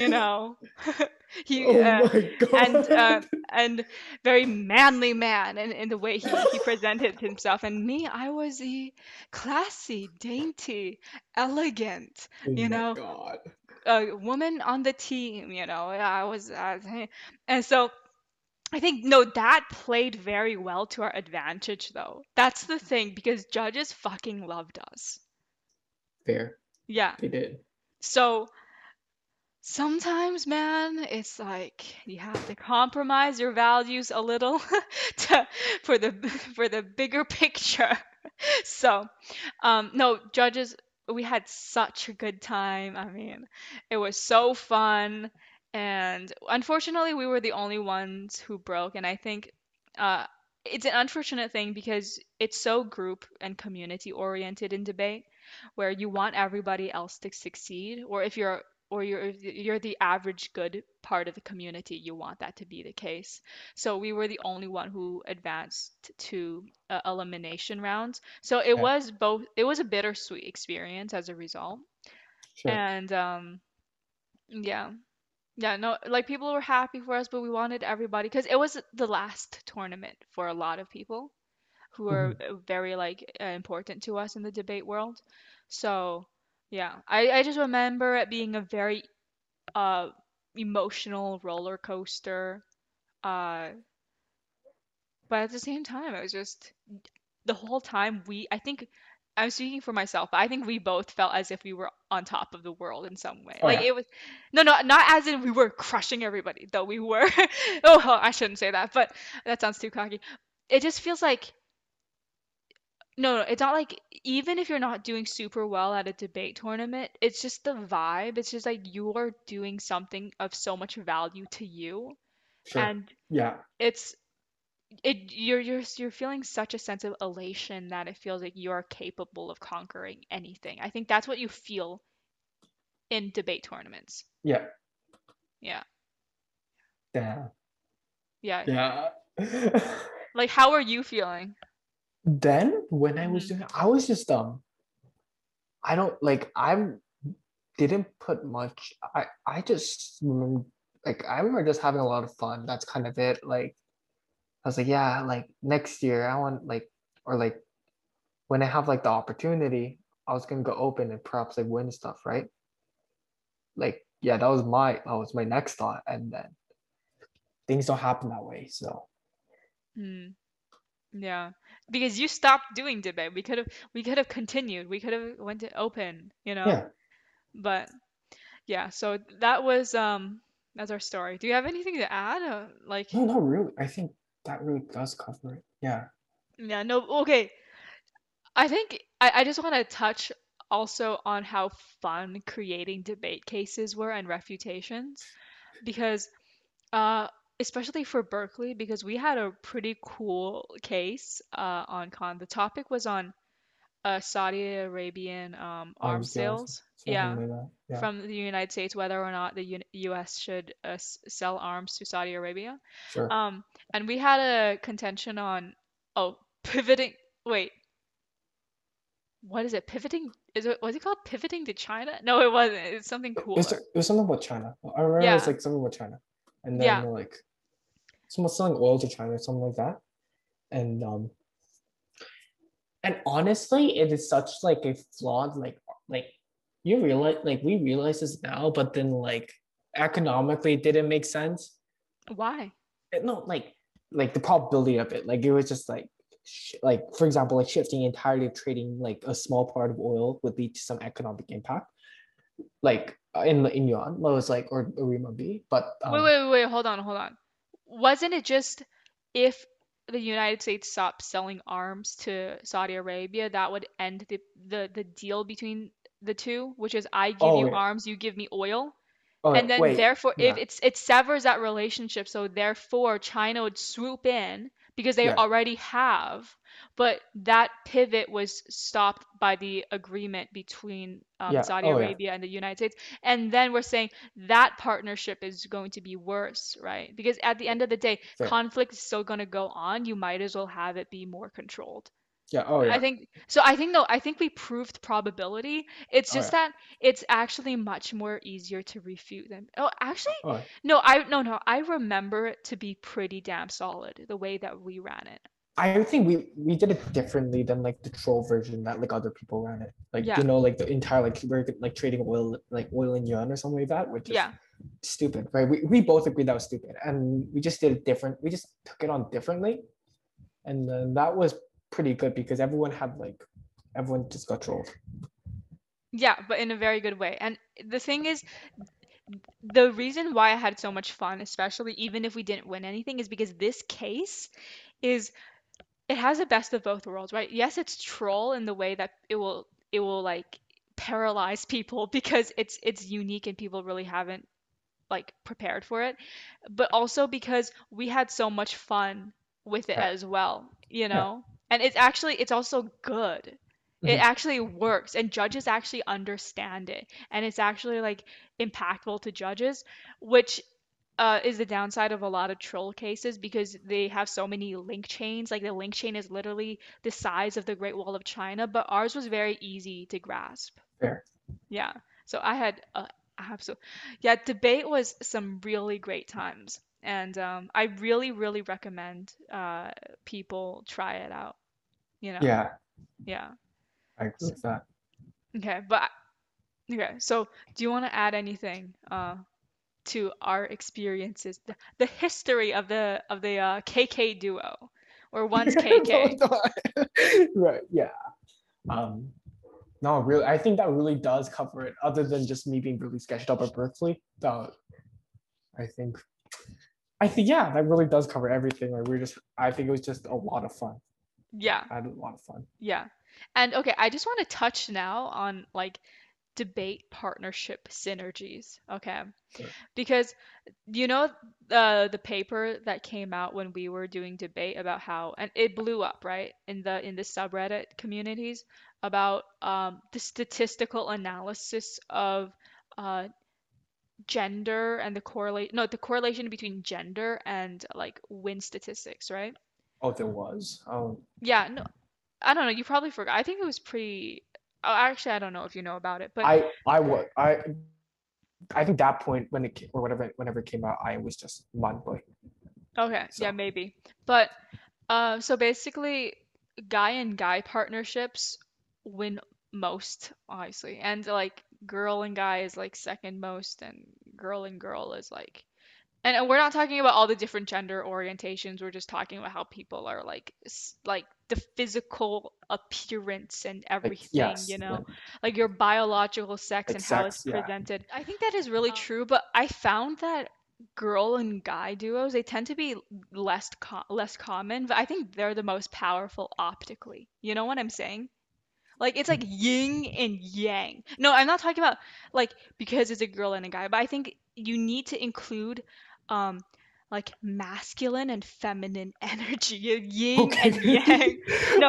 you know. he oh uh, and uh, and very manly man in, in the way he, he presented himself. And me, I was the classy, dainty, elegant, oh you know, god a woman on the team. You know, I was, uh, and so I think no, that played very well to our advantage, though. That's the thing because judges fucking loved us. fair Yeah. they did So sometimes, man, it's like you have to compromise your values a little to for the for the bigger picture. So, um, no, judges, we had such a good time. I mean, it was so fun, and unfortunately, we were the only ones who broke. And I think uh, it's an unfortunate thing because it's so group and community oriented in debate, where you want everybody else to succeed, or if you're or you're you're the average good part of the community, you want that to be the case. So we were the only one who advanced to uh, elimination rounds. So it Yeah. was both. It was a bittersweet experience as a result. sure And um, yeah, Yeah, no, like people were happy for us, but we wanted everybody because it was the last tournament for a lot of people who are Mhm. uh, very like uh, important to us in the debate world. So, yeah, I I just remember it being a very uh emotional roller coaster. Uh, but at the same time, it was just the whole time we I think I'm speaking for myself, but I think we both felt as if we were on top of the world in some way. Oh Like yeah. it was no no not as in we were crushing everybody, though we were oh, oh I shouldn't say that, but that sounds too cocky. It just feels like no, no, it's not like even if you're not doing super well at a debate tournament, it's just the vibe. It's just like you're doing something of so much value to you. Sure. And Yeah. it's it you're you're you're feeling such a sense of elation that it feels like you're capable of conquering anything. I think that's what you feel in debate tournaments. Yeah. Yeah. Damn. Yeah. Yeah. Like how are you feeling? then when I was Mhm. doing I was just um I don't like I'm didn't put much I I just like I remember just having a lot of fun. That's kind of it. Like I was like, yeah, like next year I want like or like when I have like the opportunity, I was gonna go open and perhaps like win stuff, right? Like yeah, that was my that was my next thought. And then things don't happen that way. So Hmm. Yeah. Because you stopped doing debate. We could have we could have continued. We could have went to open, you know? yeah. But yeah, so that was um that's our story. Do you have anything to add? Uh, like No, not really. I think that really does cover it. Yeah. yeah, no, okay. I think I, I just want to touch also on how fun creating debate cases were and refutations because uh especially for Berkeley because we had a pretty cool case uh on con. The topic was on uh Saudi Arabian um arms Arms sales. Yeah. like. Yeah. From the United States, whether or not the U US should uh, sell arms to Saudi Arabia. Sure. Um, and we had a contention on, oh, pivoting. Wait, what is it? Pivoting? Is it was it called pivoting to China? No, it wasn't. It's something It was, it was something about China. I remember it was like something about China. And then Yeah. like someone selling oil to China or something like that. And um and honestly, it is such like a flawed like like you realize like we realize this now, but then like economically it didn't make sense. Why? No, like like the probability of it. Like it was just like sh- like for example, like shifting entirely of trading like a small part of oil would lead to some economic impact. Like uh, in in yuan, was like or, or renminbi, but um, Wait, wait, wait, wait, hold on, hold on. Wasn't it just if the United States stopped selling arms to Saudi Arabia, that would end the the, the deal between the two, which is I give Oh, you yeah. arms, you give me oil. And then wait, therefore if yeah. it's it severs that relationship, so therefore China would swoop in because they Yeah. already have. But that pivot was stopped by the agreement between um, Yeah, Saudi oh, yeah. Arabia and the United States. And then we're saying that partnership is going to be worse, right? Because at the end of the day, Fair. conflict is still going to go on. You might as well have it be more controlled. Yeah, oh yeah, I think so. I think though, I think we proved probability. It's Oh, just yeah. that it's actually much more easier to refute them. Oh, actually, oh, no. I no no. I remember it to be pretty damn solid the way that we ran it. I think we we did it differently than like the troll version that like other people ran it. Like Yeah. you know, like the entire like we're like trading oil like oil in yuan or something like that, which is Yeah. stupid, right? We we both agreed that was stupid, and we just did it different. We just took it on differently, and then that was pretty good because everyone had like everyone just got trolled. Yeah, but in a very good way. And the thing is, the reason why I had so much fun, especially even if we didn't win anything, is because this case is it has the best of both worlds, right? Yes, it's troll in the way that it will it will like paralyze people because it's it's unique and people really haven't like prepared for it, but also because we had so much fun with it Yeah. as well, you know? And it's actually it's also good. It Mhm. actually works and judges actually understand it and it's actually like impactful to judges, which uh, is the downside of a lot of troll cases because they have so many link chains. Like the link chain is literally the size of the Great Wall of China, but ours was very easy to grasp. Fair. Yeah. So I had a Absolutely. Yeah, debate was some really great times. And um, I really, really recommend uh, people try it out, you know? Yeah, Yeah. I agree with that. Okay, but okay, so do you want to add anything uh, to our experiences, the, the history of the of the uh, KK duo, or once KK? right. Yeah. Um, no, really, I think that really does cover it. Other than just me being really sketched up at Berkeley, that I think, I think yeah, that really does cover everything. Like we're just, I think it was just a lot of fun. Yeah, I had a lot of fun. yeah. And okay, I just want to touch now on like debate partnership synergies, okay? Sure. Because you know the the paper that came out when we were doing debate about how and it blew up, right? In the in the subreddit communities about um the statistical analysis of uh gender and the correlate no the correlation between gender and like win statistics, right? Oh, there was. oh Yeah, no, I don't know. You probably forgot. I think it was pretty. Oh, actually, I don't know if you know about it, but I, I was, I, I think that point when it ca- or whatever, whenever it came out, I was just mind blowing. okay, So- yeah, maybe. But uh, so basically, guy and guy partnerships win most, obviously, and like girl and guy is like second most, and girl and girl is like. And we're not talking about all the different gender orientations. We're just talking about how people are like, like the physical appearance and everything, yes, you know? like, like your biological sex Like and how it's sex, yeah. presented. I think that is really true, but I found that girl and guy duos, they tend to be less co less common, but I think they're the most powerful optically. You know what I'm saying? Like it's like yin and yang. No, I'm not talking about like because it's a girl and a guy, but I think you need to include um like masculine and feminine energy, yin Okay. and yang. No,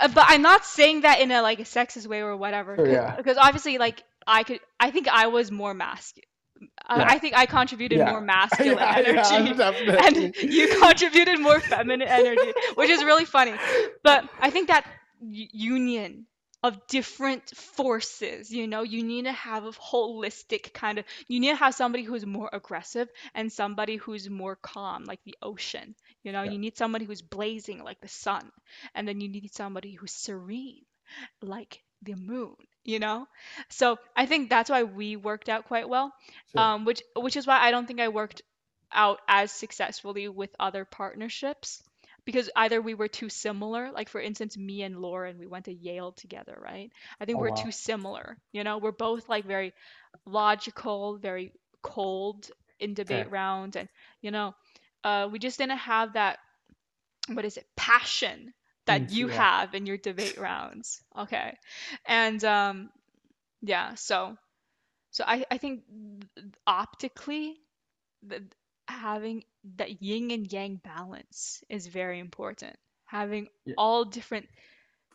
uh, but I'm not saying that in a like a sexist way or whatever. Sure, yeah. Because obviously, like I could, I think I was more masculine. Yeah. I think I contributed Yeah. more masculine Yeah, energy, and you contributed more feminine energy, which is really funny. But I think that union of different forces, you know, you need to have a holistic kind of. You need to have somebody who's more aggressive and somebody who's more calm, like the ocean. You know, Yeah. you need somebody who's blazing like the sun, and then you need somebody who's serene like the moon you know so i think that's why we worked out quite well Sure. um which which is why i don't think i worked out as successfully with other partnerships because either we were too similar like for instance me and lauren we went to yale together right i think Oh, we're wow. too similar you know we're both like very logical very cold in debate rounds and you know uh we just didn't have that what is it passion that Mm, you yeah. have in your debate rounds okay and um yeah so so i i think optically the, having that yin and yang balance is very important having Yeah. all different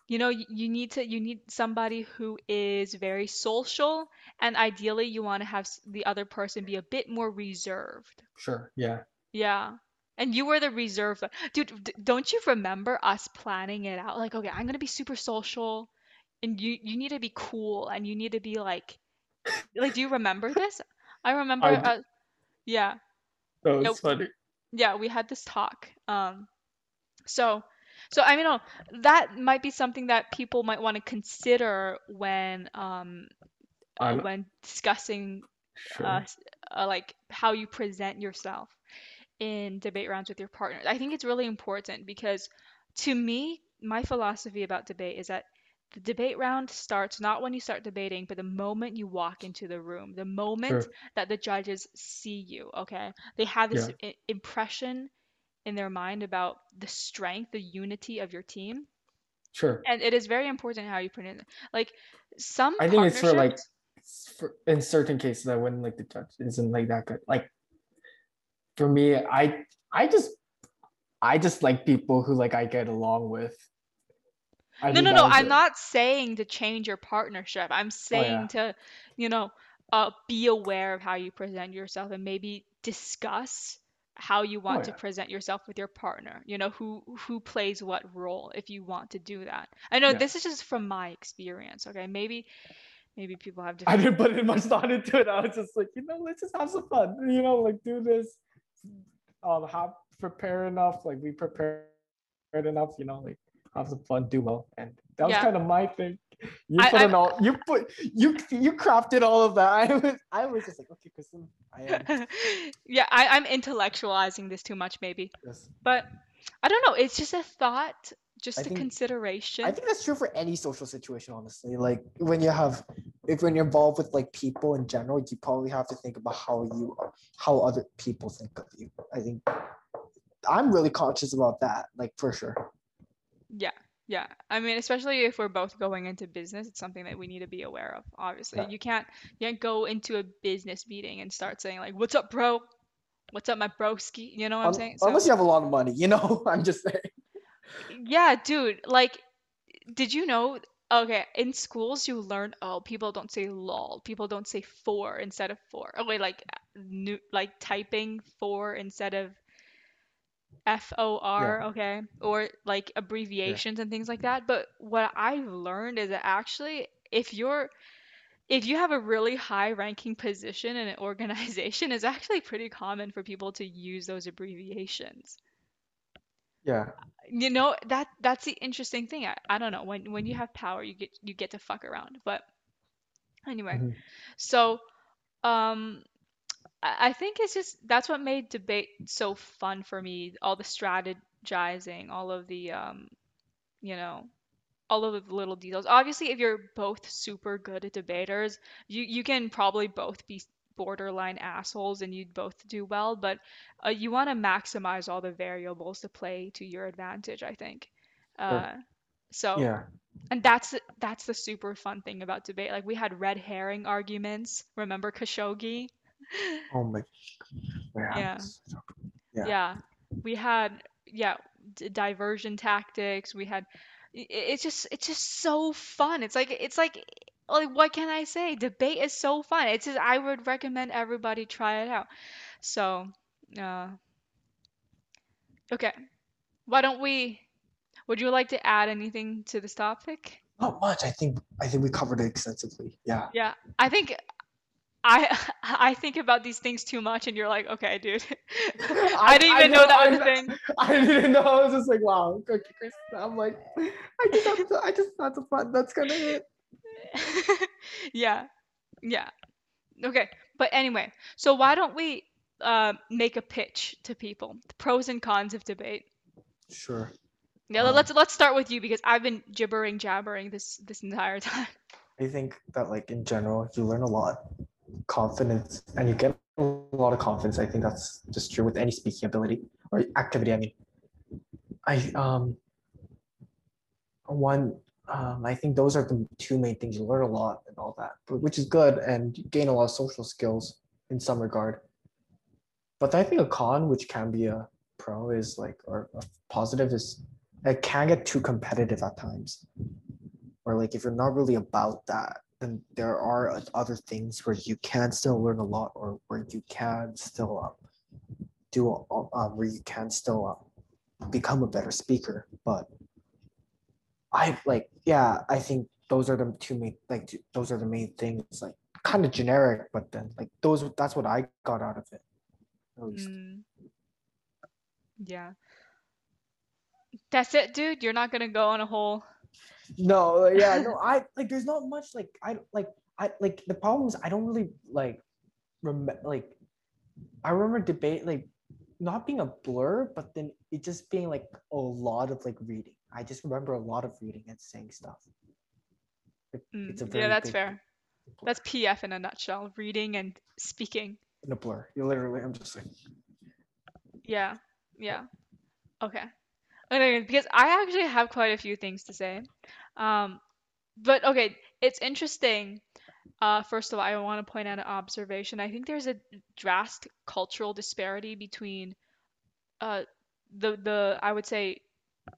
you know you, need to you need somebody who is very social and ideally you want to have the other person be a bit more reserved Sure. Yeah. yeah. And you were the reserve. one. Dude, d- don't you remember us planning it out? Like, okay, I'm gonna be super social, and you you need to be cool, and you need to be like, like, do you remember this? I remember. I Uh, yeah, That was Nope. funny. Yeah, we had this talk. Um, so, so I mean, no, that might be something that people might want to consider when um uh, I'm when discussing sure. uh, uh, like how you present yourself in debate rounds with your partner. I think it's really important because to me, my philosophy about debate is that the debate round starts not when you start debating, but the moment you walk into the room, the moment Sure. that the judges see you, okay? They have this Yeah. I- impression in their mind about the strength, the unity of your team. Sure. And it is very important how you present it. Like some I think it's for like for, in certain cases I wouldn't like the judge isn't like that good. Like for me, I I just I just like people who like I get along with. I No, no, no. I'm it. not saying to change your partnership. I'm saying to, you know, uh, be aware of how you present yourself and maybe discuss how you want to yeah. present yourself with your partner. You know, who who plays what role if you want to do that. I know Yeah. this is just from my experience, okay? Maybe maybe people have different. I didn't put in much thought into it. I was just like, you know, let's just have some fun. You know, like do this. Um, have prepare enough. Like we prepared enough. You know, like have some fun, do well, and that was Yeah. kind of my thing. You I- put in I'm- all. You put you you crafted all of that. I was I was just like, okay, Kristen, I am. yeah, I, I'm intellectualizing this too much, maybe. Yes. But I don't know. It's just a thought, just I a think- consideration. I think that's true for any social situation, honestly. Like when you have, if when you're involved with like people in general, you probably have to think about how you, how other people think of you. I think I'm really conscious about that, like for sure. Yeah, yeah. I mean, especially if we're both going into business, it's something that we need to be aware of. Obviously, Yeah. you can't you can't go into a business meeting and start saying like, "What's up, bro? What's up, my broski?" You know what I'm Un- saying? unless you have a lot of money, you know. I'm just saying. yeah, dude. Like, did you know? Okay, in schools you learn. Oh, people don't say lol. People don't say for instead of for. Oh wait, like new like typing for instead of F O R, okay, or like abbreviations and things like that. But what I've learned is that actually, if you're if you have a really high ranking position in an organization, it's actually pretty common for people to use those abbreviations. Yeah. You know, that that's the interesting thing. I, I don't know. When when you have power, you get you get to fuck around. But anyway, Mm-hmm. Mhm. so um I I think it's just that's what made debate so fun for me. All the strategizing, all of the um, you know, all of the little details. Obviously, if you're both super good at debaters, you you can probably both be borderline assholes and you'd both do well, but uh, you want to maximize all the variables to play to your advantage, I think. Uh, so Yeah. and that's the- that's the super fun thing about debate. Like we had red herring arguments. Remember Khashoggi? Oh my. Yeah. Yeah. Yeah. Yeah. We had yeah, d- diversion tactics. We had it's just it's just so fun. It's like it's like like what can I say? Debate is so fun. It's just I would recommend everybody try it out. So, uh okay. Why don't we would you like to add anything to this topic? Not much. I think I think we covered it extensively. Yeah. Yeah, I think I I think about these things too much, and you're like, okay, dude. I didn't even know, that was a I- thing. I didn't know. I was just like, wow, okay, Chris. I'm like, I just have to, I just had some fun. That's kind of it. Yeah, yeah. Okay, but anyway, so why don't we uh, make a pitch to people, the pros and cons of debate? Sure. Yeah, Um, let's let's start with you because I've been gibbering jabbering this this entire time. I think that like in general, you learn a lot, confidence, and you get a lot of confidence. I think that's just true with any speaking ability or activity. I mean, I um one um I think those are the two main things. You learn a lot and all that, which is good, and gain a lot of social skills in some regard. But I think a con, which can be a pro, is like or a positive is it can get too competitive at times or like if you're not really about that then there are other things where you can still learn a lot or where you can still um, do uh, where you can still uh, become a better speaker but i like yeah i think those are the two main like those are the main things like kind of generic but then like those that's what i got out of it at least. Mm. Yeah. That's it, dude. You're not gonna go on a whole. No, yeah, no, I like there's not much like I like I like the problem is I don't really like remember like I remember debate like not being a blur, but then it just being like a lot of like reading. I just remember a lot of reading and saying stuff. Mm, yeah, that's fair. blur. That's PF in a nutshell. Reading and speaking. in a blur. You literally, I'm just like, Yeah, yeah. Okay. Okay, because I actually have quite a few things to say. Um, but okay, it's interesting. Uh, first of all, I want to point out an observation. I think there's a drastic cultural disparity between uh, the the I would say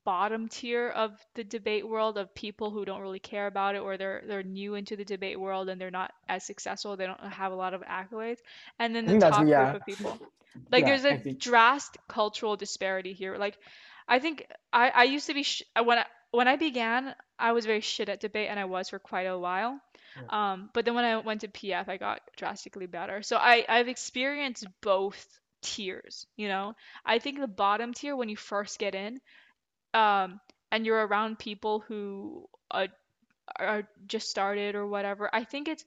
bottom tier of the debate world of people who don't really care about it or they're they're new into the debate world and they're not as successful. They don't have a lot of accolades. And then the top yeah. group of people. Like Yeah, there's a drastic cultural disparity here. Like I think I I used to be sh- when I, when I began, I was very shit at debate, and I was for quite a while. Um, but then when I went to PF, I got drastically better. So I I've experienced both tiers. You know, I think the bottom tier when you first get in, um, and you're around people who uh, are just started or whatever. I think it's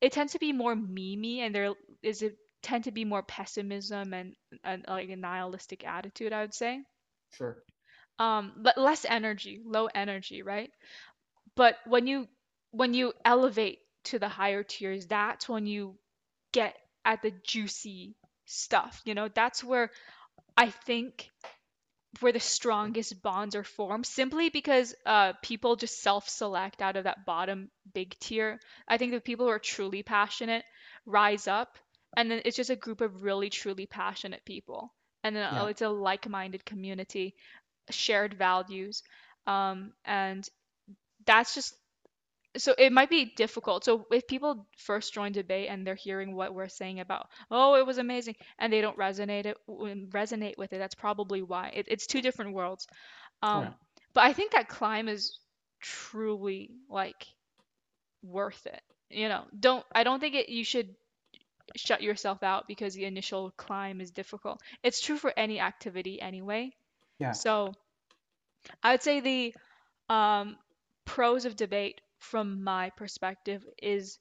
it tends to be more memey, and there is it tend to be more pessimism and, and like a nihilistic attitude. I would say. Sure. Um, but less energy, low energy, right? But when you when you elevate to the higher tiers, that's when you get at the juicy stuff. You know, that's where I think where the strongest bonds are formed simply because uh, people just self-select out of that bottom big tier. I think the people who are truly passionate rise up, and then it's just a group of really truly passionate people, and then uh, Yeah. it's a like-minded community, shared values, um, and that's just so it might be difficult. So if people first join debate and they're hearing what we're saying about, oh, it was amazing, and they don't resonate it resonate with it, that's probably why. It, it's two different worlds. Yeah. Um, but I think that climb is truly like worth it. You know, don't I don't think it you should shut yourself out because the initial climb is difficult. It's true for any activity anyway. Yeah. So I would say the um, pros of debate from my perspective is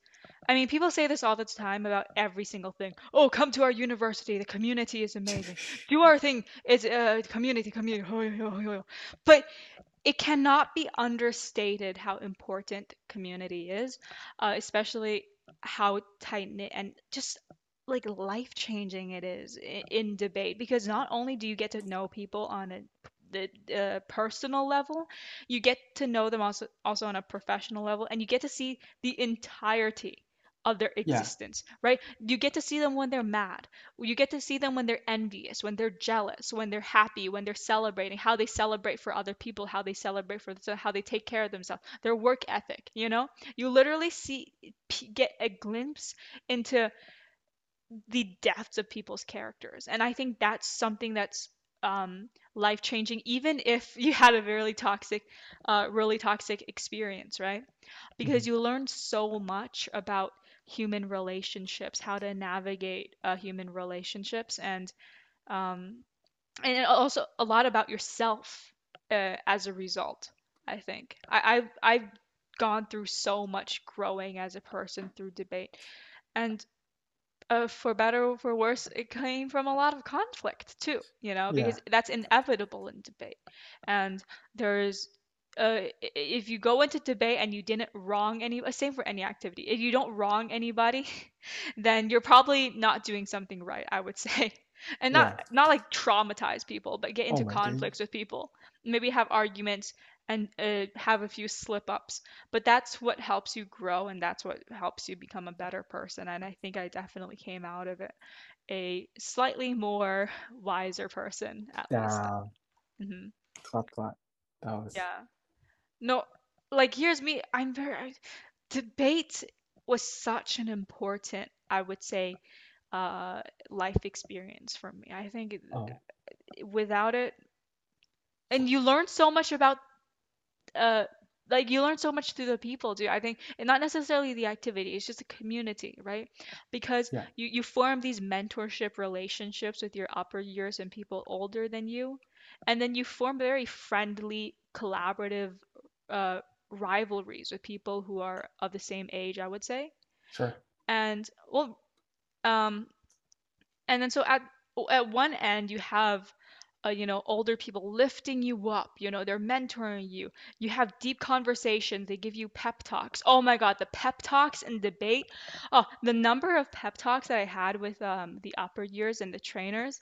I mean, people say this all the time about every single thing. Oh, come to our university. The community is amazing. Do our thing. It's uh, community, community. But it cannot be understated how important community is, uh, especially how tight knit and just like life changing it is in, in debate. Because not only do you get to know people on a the uh, personal level, you get to know them also also on a professional level, and you get to see the entirety of their Yeah. existence, right? You get to see them when they're mad. You get to see them when they're envious, when they're jealous, when they're happy, when they're celebrating, how they celebrate for other people, how they celebrate for themselves, how they take care of themselves, their work ethic, you know? You literally see get a glimpse into the depths of people's characters. And I think that's something that's um, life changing, even if you had a really toxic, uh, really toxic experience, right? Because Mhm. you learn so much about human relationships, how to navigate uh, human relationships, and um, and also a lot about yourself uh, as a result. I think I, I've I've gone through so much growing as a person through debate, and uh, for better or for worse, it came from a lot of conflict too, you know, Yeah. because that's inevitable in debate. And there's, uh, if you go into debate and you didn't wrong any, uh, same for any activity, if you don't wrong anybody, then you're probably not doing something right, I would say. And Yeah. not not like traumatize people, but get Oh into god. conflicts with people. Maybe have arguments and uh, have a few slip ups but that's what helps you grow and that's what helps you become a better person and i think i definitely came out of it a slightly more wiser person at least Yeah. hmm Clap clap. That was yeah no like here's me i'm very I, debate was such an important i would say uh life experience for me. I think it- oh. without it and you learn so much about uh like you learn so much through the people too i think and not necessarily the activity it's just a community right? Because yeah. you you form these mentorship relationships with your upper years and people older than you and then you form very friendly collaborative uh rivalries with people who are of the same age i would say. Sure. and well um and then so at at one end you have uh, you know older people lifting you up you know they're mentoring you. You have deep conversations they give you pep talks. Oh my god the pep talks and debate. Oh the number of pep talks that i had with um, the upper years and the trainers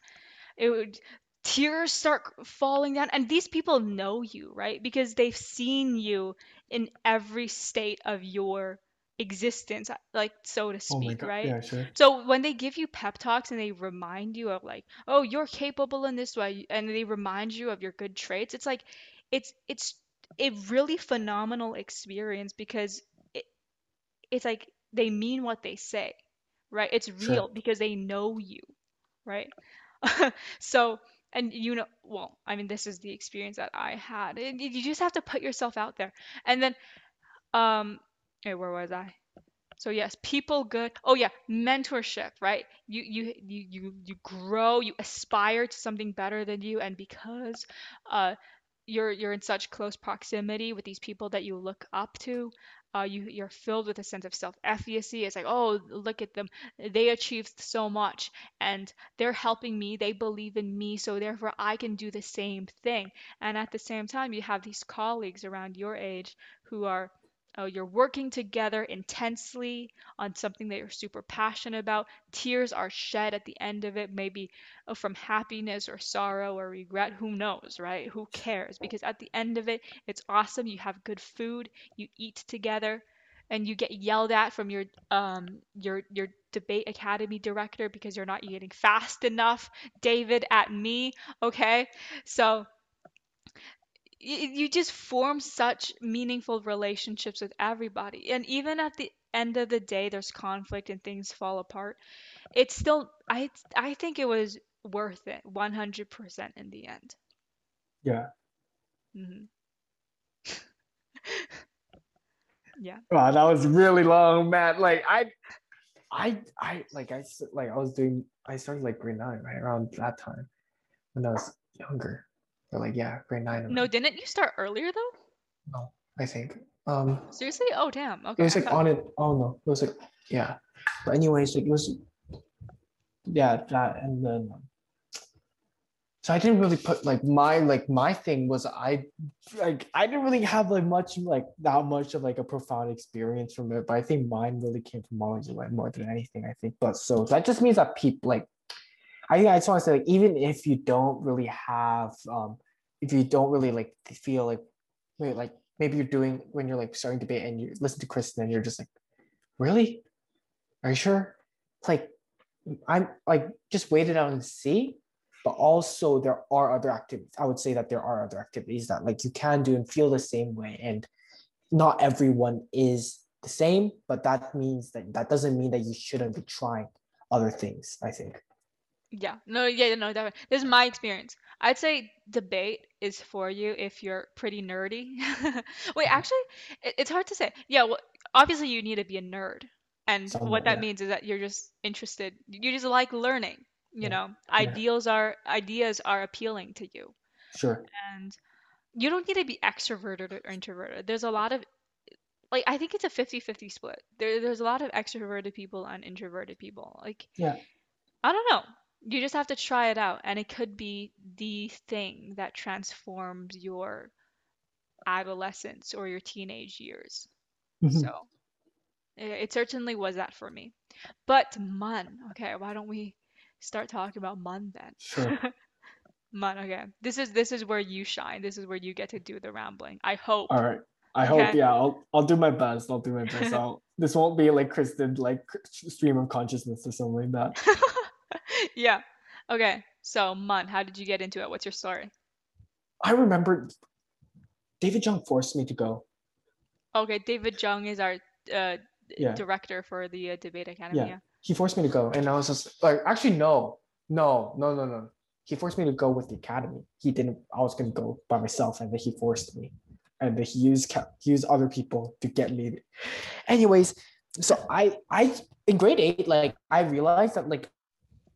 it would tears start falling down and these people know you right because they've seen you in every state of your existence uh, like so to Oh speak god. right Yeah, sure. so when they give you pep talks and they remind you of like oh you're capable in this way and they remind you of your good traits it's like it's it's a really phenomenal experience because it, it's like they mean what they say right it's Sure. real because they know you right so and you know, well, I mean, this is the experience that I had. And you just have to put yourself out there. And then, um, where was I? So yes, people good. Oh yeah, mentorship, right? You you you you you grow, you aspire to something better than you, and because uh you're you're in such close proximity with these people that you look up to, uh you you're filled with a sense of self-efficacy. It's like, oh, look at them. They achieved so much and they're helping me. They believe in me, so therefore I can do the same thing. And at the same time, you have these colleagues around your age who are Oh, you're working together intensely on something that you're super passionate about. Tears are shed at the end of it, maybe uh, from happiness or sorrow or regret. Who knows, right? Who cares? Because at the end of it, it's awesome. You have good food, you eat together, and you get yelled at from your um your your debate academy director because you're not eating fast enough. David at me, okay? So you just form such meaningful relationships with everybody and even at the end of the day there's conflict and things fall apart it's still i i think it was worth it 100% in the end Yeah. hmm yeah Wow, that was really long, man. Like I, I, I like I like I was doing. I started like grade nine right around that time when I was younger. Or like yeah, grade nine. no didn't you start earlier though no, I think. Um, seriously oh damn Okay. it was I like thought- on it. Oh no, it was like yeah. But anyways, like it was. Yeah, that and then. um, So I didn't really put like my like my thing was I like I didn't really have like much like that much of like a profound experience from it, but I think mine really came from Land more than anything. I think, but so that just means that people like I think I just want to say like even if you don't really have um if you don't really like feel like like maybe you're doing when you're like starting to debate and you listen to Kristen and you're just like really? Are you sure? It's like I'm like just wait it out and see but also there are other activities i would say that there are other activities that like you can do and feel the same way and not everyone is the same but that means that that doesn't mean that you shouldn't be trying other things i think Yeah, no, yeah, no, definitely. This is my experience. I'd say debate is for you if you're pretty nerdy. Wait, mm-hmm. actually, it, it's hard to say. Yeah, well, obviously you need to be a nerd. And Somewhat, what that yeah. means is that you're just interested, you just like learning, you Yeah, know. yeah. Ideals are ideas are appealing to you. sure And you don't need to be extroverted or introverted. There's a lot of like I think it's a 50-50 split. There there's a lot of extroverted people and introverted people. Like yeah I don't know. You just have to try it out, and it could be the thing that transforms your adolescence or your teenage years. Mhm. So it, it certainly was that for me. But Mun, okay, why don't we start talking about Mun then? sure Mun, okay. This is this is where you shine. This is where you get to do the rambling. I hope. all right i hope Okay. yeah i'll i'll do my best i'll do my best i'll this won't be like kristen like stream of consciousness or something like that yeah. Okay. So Mun, how did you get into it? What's your story? i remember david jung forced me to go Okay, David Jung is our uh, Yeah. director for the uh, debate academy. Yeah. Yeah. he forced me to go and i was just like actually no no no no no he forced me to go with the academy he didn't i was going to go by myself and then he forced me and then he used he used other people to get me anyways so i i in grade eight like i realized that like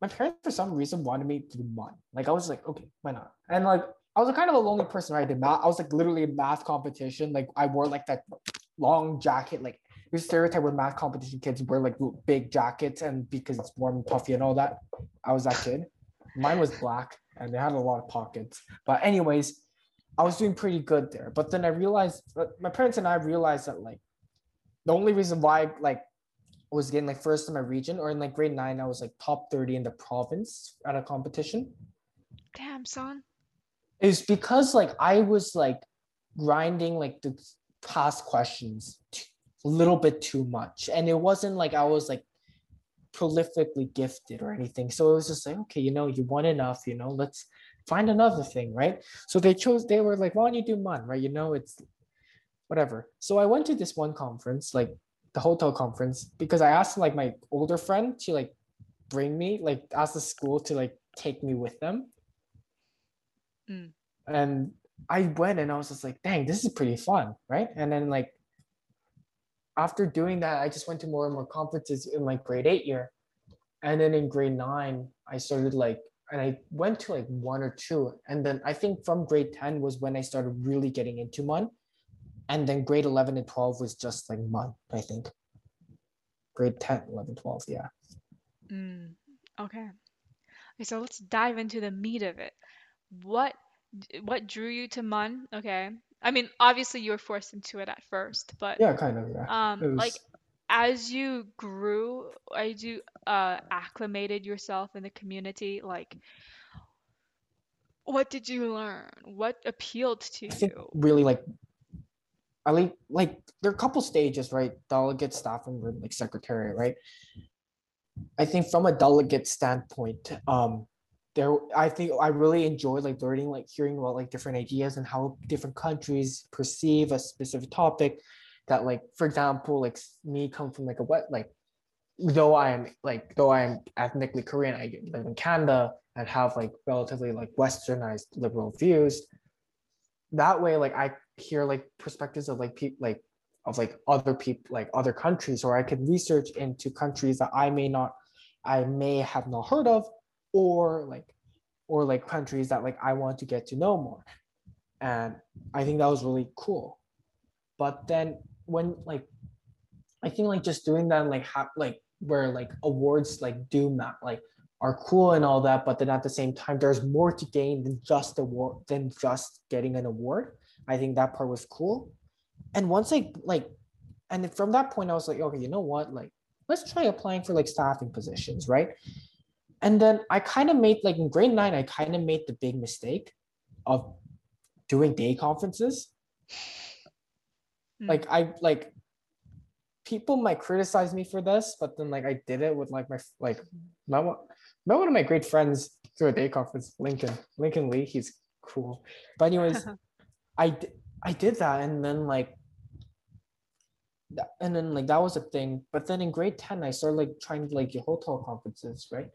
my parents for some reason wanted me to do mine like i was like okay why not and like i was a kind of a lonely person right I did math i was like literally in math competition like i wore like that long jacket like there's stereotype where math competition kids wear like big jackets and because it's warm and puffy and all that. I was that kid. Mine was black and they had a lot of pockets. But anyways, I was doing pretty good there. But then I realized my parents and I realized that like the only reason why like was getting like first in my region or in like grade nine, I was like top 30 in the province at a competition Damn, son. is because like I was like grinding like the past questions a little bit too much. And it wasn't like I was like prolifically gifted or anything. So it was just like, okay, you know, you won enough, you know, let's find another thing, right? So they chose, they were like, why don't you do MUN, right? You know, it's whatever. So I went to this one conference, like the hotel conference, because I asked like my older friend to like bring me, like ask the school to like take me with them. Mm. And I went and I was just like, dang, this is pretty fun, right? And then like after doing that, I just went to more and more conferences in like grade eight year. And then in grade nine, I started like, and I went to like one or two. And then I think from grade 10 was when I started really getting into MUN. And then grade 11 and 12 was just like MUN, I think. Grade 10, 11, 12, yeah. Mm, okay. Okay, so let's dive into the meat of it. What what drew you to MUN? Okay. I mean, obviously you were forced into it at first, but Yeah, kind of, yeah. um It like as you grew, as you uh acclimated yourself in the community, like what did you learn? What appealed to you? really like I like like there are a couple stages, right? Delegate, staff, and like secretary, right? I think from a delegate standpoint, um, there I think I really enjoy like learning, like hearing about like different ideas and how different countries perceive a specific topic. That like, for example, like me come from like a what like though I am like though I am ethnically Korean, I live in Canada and have like relatively like westernized liberal views. That way, like I hear like perspectives of like people like of like other people like other countries, or I could research into countries that I may not I may have not heard of, or like or like countries that like I want to get to know more. And I think that was really cool. But then when like I think like just doing that and like have like where like awards like do not like are cool and all that, but then at the same time there's more to gain than just award than just getting an award. I think that part was cool. And once I like and from that point I was like, okay, you know what? Like let's try applying for like staffing positions, right? And then I kind of made like in grade nine, I kind of made the big mistake of doing day conferences Mm. like I like people might criticize me for this, but then like I did it with like my like my my one of my great friends through a day conference, Lincoln Lincoln Lee. He's cool, but anyways, I I did that, and then like and then like that was a thing. But then in grade ten, I started like trying to like get hotel conferences, right?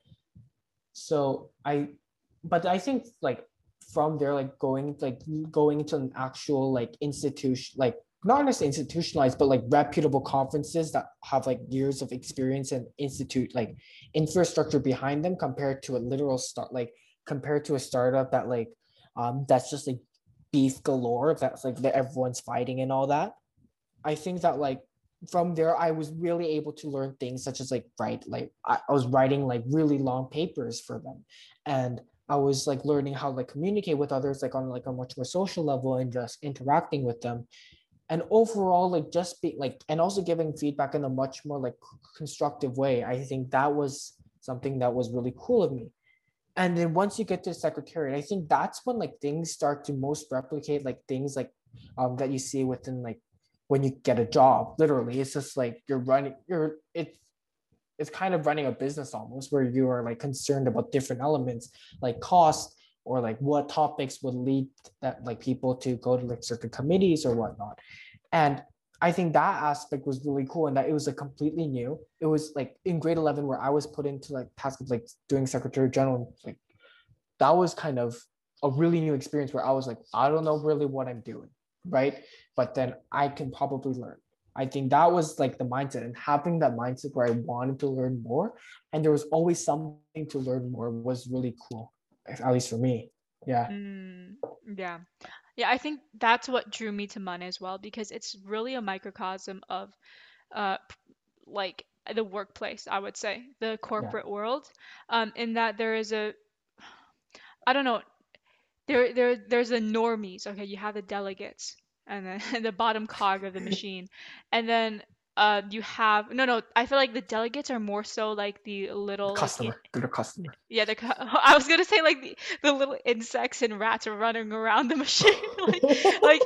So I, but I think like from there, like going like going into an actual like institution, like not necessarily institutionalized, but like reputable conferences that have like years of experience and institute like infrastructure behind them compared to a literal start like compared to a startup that like um that's just like beef galore that's like that everyone's fighting and all that. I think that like from there I was really able to learn things such as like write like I, I was writing like really long papers for them. And I was like learning how to like communicate with others like on like a much more social level and just interacting with them. And overall like just be like and also giving feedback in a much more like constructive way. I think that was something that was really cool of me and then once you get to the secretariat i think that's when like things start to most replicate like things like um that you see within like when you get a job literally. It's just like you're running you're it's it's kind of running a business almost where you are like concerned about different elements like cost or like what topics would lead that like people to go to like certain committees or whatnot. And i think that aspect was really cool and that it was like completely new. It was like in grade 11 where i was put into like task of like doing secretary general like that was kind of a really new experience where i was like i don't know really what i'm doing right? But then i can probably learn. I think that was like the mindset and having that mindset where i wanted to learn more and there was always something to learn more was really cool at least for me. Yeah. Mm, yeah. Yeah, I think that's what drew me to MUN as well because it's really a microcosm of uh p- like the workplace, I would say, the corporate world. Um, in that there is a I don't know, there there there's the normies, okay? You have the delegates and then the bottom cog of the machine. And then uh you have no no, I feel like the delegates are more so like the little like customer they're the customer. Yeah, the I was gonna say like the, the little insects and rats are running around the machine like like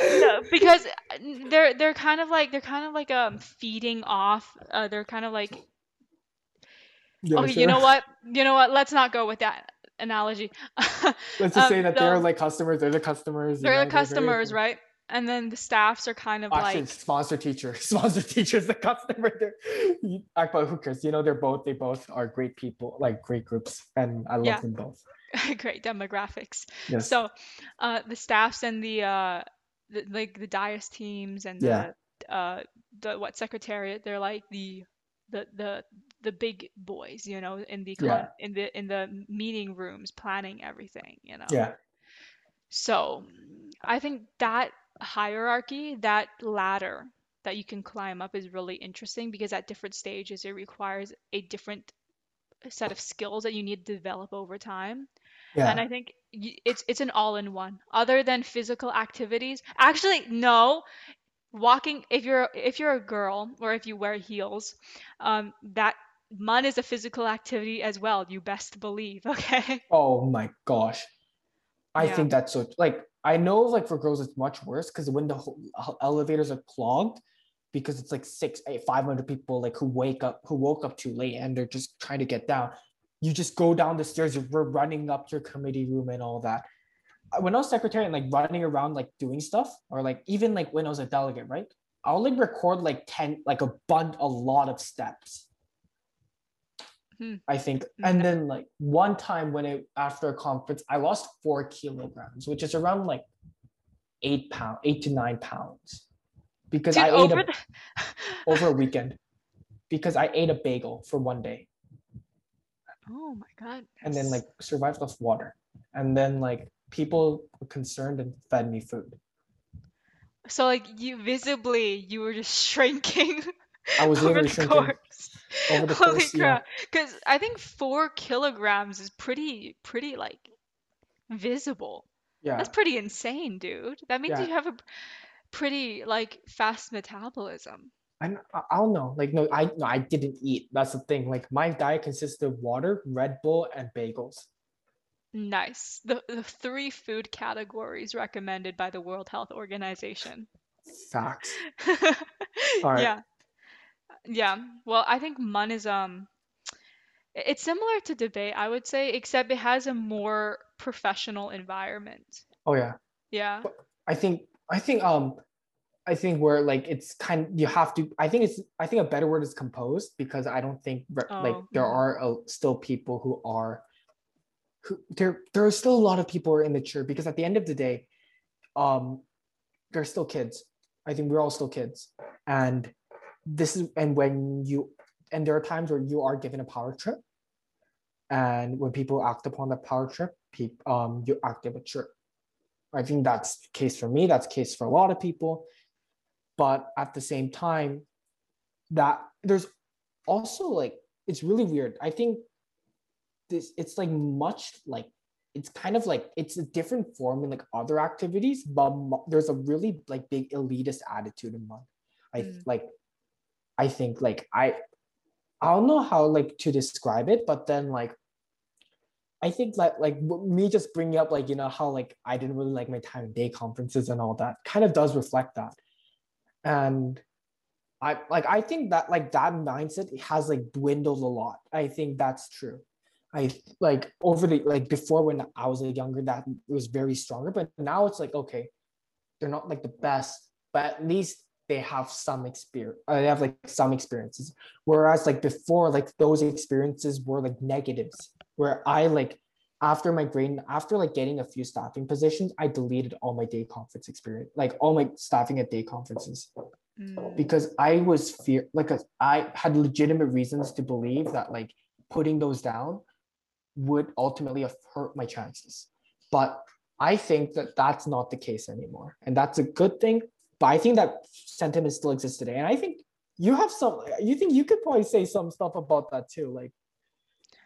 no because uh, they're they're kind of like they're kind of like um feeding off uh they're kind of like yeah okay you know what? You know what? Let's not go with that analogy. Let's just um say that they're like customers they're the customers they're the know they're very customers right and then the staffs are kind of actually like sponsor teacher sponsor teacher is the customer they're but who cares you know they're both they both are great people like great groups and i yeah love them both great demographics. Yes. So, uh, the staffs and the uh, the, like the Dais teams and Yeah. the uh, the what secretariat, they're like the the the the big boys, you know, in the Yeah. in the in the meeting rooms planning everything, you know. yeah. So, I think that hierarchy, that ladder that you can climb up is really interesting because at different stages it requires a different set of skills that you need to develop over time. Yeah. And I think it's it's an all-in-one. Other than physical activities, actually no, walking if you're if you're a girl or if you wear heels, um, that mun is a physical activity as well. You best believe, okay? Oh my gosh. I Yeah. think that's so like I know like for girls it's much worse because when the uh, elevators are clogged because it's like six, eight, five hundred people like who wake up who woke up too late and they're just trying to get down. You just go down the stairs, you're running up to your committee room and all that. Uh, When I was secretary and like running around like doing stuff, or like even like when I was a delegate, right? I'll like record like 10, like a bun a lot of steps. Hmm. I think. And then like one time when it after a conference, I lost four kilograms, which is around like eight pound, eight to nine pounds. Because Dude, I ate over a, the over a weekend. Because I ate a bagel for one day Oh my god. and then like survived off water. And then like people were concerned and fed me food. So like you visibly you were just shrinking I was literally shrinking course. Over the Holy. Crap! Because I think four kilograms is pretty pretty like visible. Yeah. That's pretty insane, dude. That means Yeah. you have a pretty like fast metabolism. I, I I don't know. Like no, I no, I didn't eat. That's the thing. Like my diet consisted of water, Red Bull, and bagels. Nice. The the three food categories recommended by the World Health Organization. Facts. All right. Yeah. Yeah. Well, I think MUN is um it's similar to debate, I would say, except it has a more professional environment. Oh yeah. Yeah. I think I think um I think where like it's kind you have to I think it's I think a better word is composed because I don't think re- like Oh, there are uh, still people who are who there there are still a lot of people who are immature because at the end of the day um they're still kids I think we're all still kids and this is and when you and there are times where you are given a power trip and when people act upon the power trip peop, um you act immature I think that's the case for me. That's the case for a lot of people. But at the same time, that there's also like it's really weird. I think this it's like much like it's kind of like it's a different form in like other activities, but there's a really like big elitist attitude in one. I Mm. like I think like I I don't know how like to describe it, but then like I think like like me just bringing up like you know how like I didn't really like my time day conferences and all that kind of does reflect that, and I like I think that like that mindset has like dwindled a lot. I think that's true. I like over the like before when I was like, younger that was very stronger, but now it's like okay, they're not like the best, but at least they have some experience. Uh, they have like some experiences. Whereas like before, like those experiences were like negatives where I like after my grade, after like getting a few staffing positions, I deleted all my day conference experience, like all my staffing at day conferences, Mm. because I was fear like I had legitimate reasons to believe that like putting those down would ultimately have hurt my chances. But I think that that's not the case anymore, and that's a good thing. But I think that sentiment still exists today, and I think you have some. You think you could probably say some stuff about that too, like.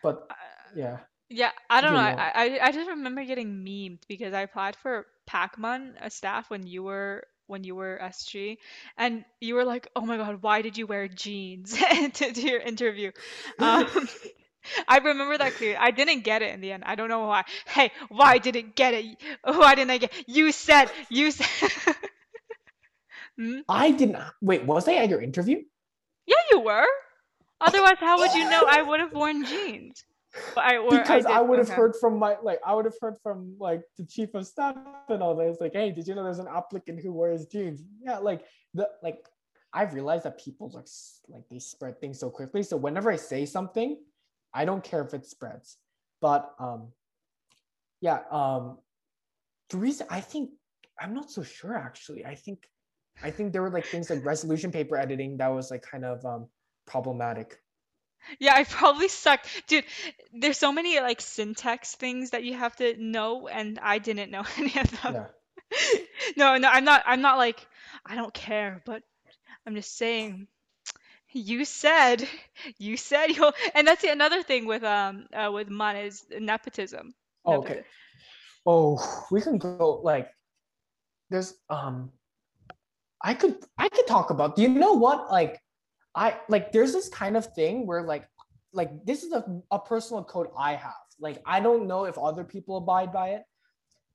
But Uh, yeah. Yeah, I don't know. You know. I I I just remember getting memed because I applied for PacMun, a staff when you were when you were SG, and you were like, "Oh my God, why did you wear jeans to do your interview?" Um, I remember that clearly. I didn't get it in the end. I don't know why. Hey, why didn't get it? Why didn't I get? You said you said. Hmm? I didn't wait. Was I at your interview? Yeah, you were. Otherwise, how would you know I would have worn jeans? But I, because I, did- would have okay. heard from my like I would have heard from like the chief of staff and all that. It's like, hey, did you know there's an applicant who wears jeans? Yeah, like the like I've realized that people like s- like they spread things so quickly. So whenever I say something, I don't care if it spreads. But um yeah. Um, the reason I think I'm not so sure actually. I think I think there were like things like resolution paper editing that was like kind of um problematic. Yeah, I probably sucked. Dude, there's so many like syntax things that you have to know and I didn't know any of them. Yeah. No, no, I'm not I'm not like I don't care, but I'm just saying you said you said you'll and that's the another thing with um uh, with Mun is nepotism. Oh, okay. Oh, we can go like there's um I could I could talk about do you know what like I like there's this kind of thing where like like this is a, a personal code I have. Like I don't know if other people abide by it,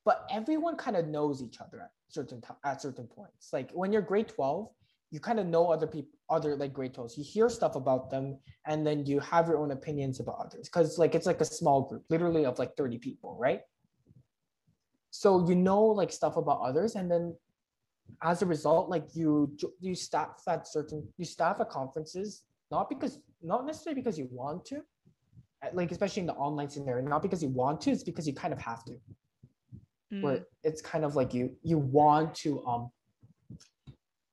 but everyone kind of knows each other at certain t- at certain points. Like when you're grade 12, you kind of know other people other like grade 12s. You hear stuff about them and then you have your own opinions about others cuz like it's like a small group, literally of like 30 people, right? So you know like stuff about others and then as a result, like you you staff at certain you staff at conferences not because not necessarily because you want to, uh, like especially in the online scenario, not because you want to, it's because you kind of have to. Mm. Where it's kind of like you you want to um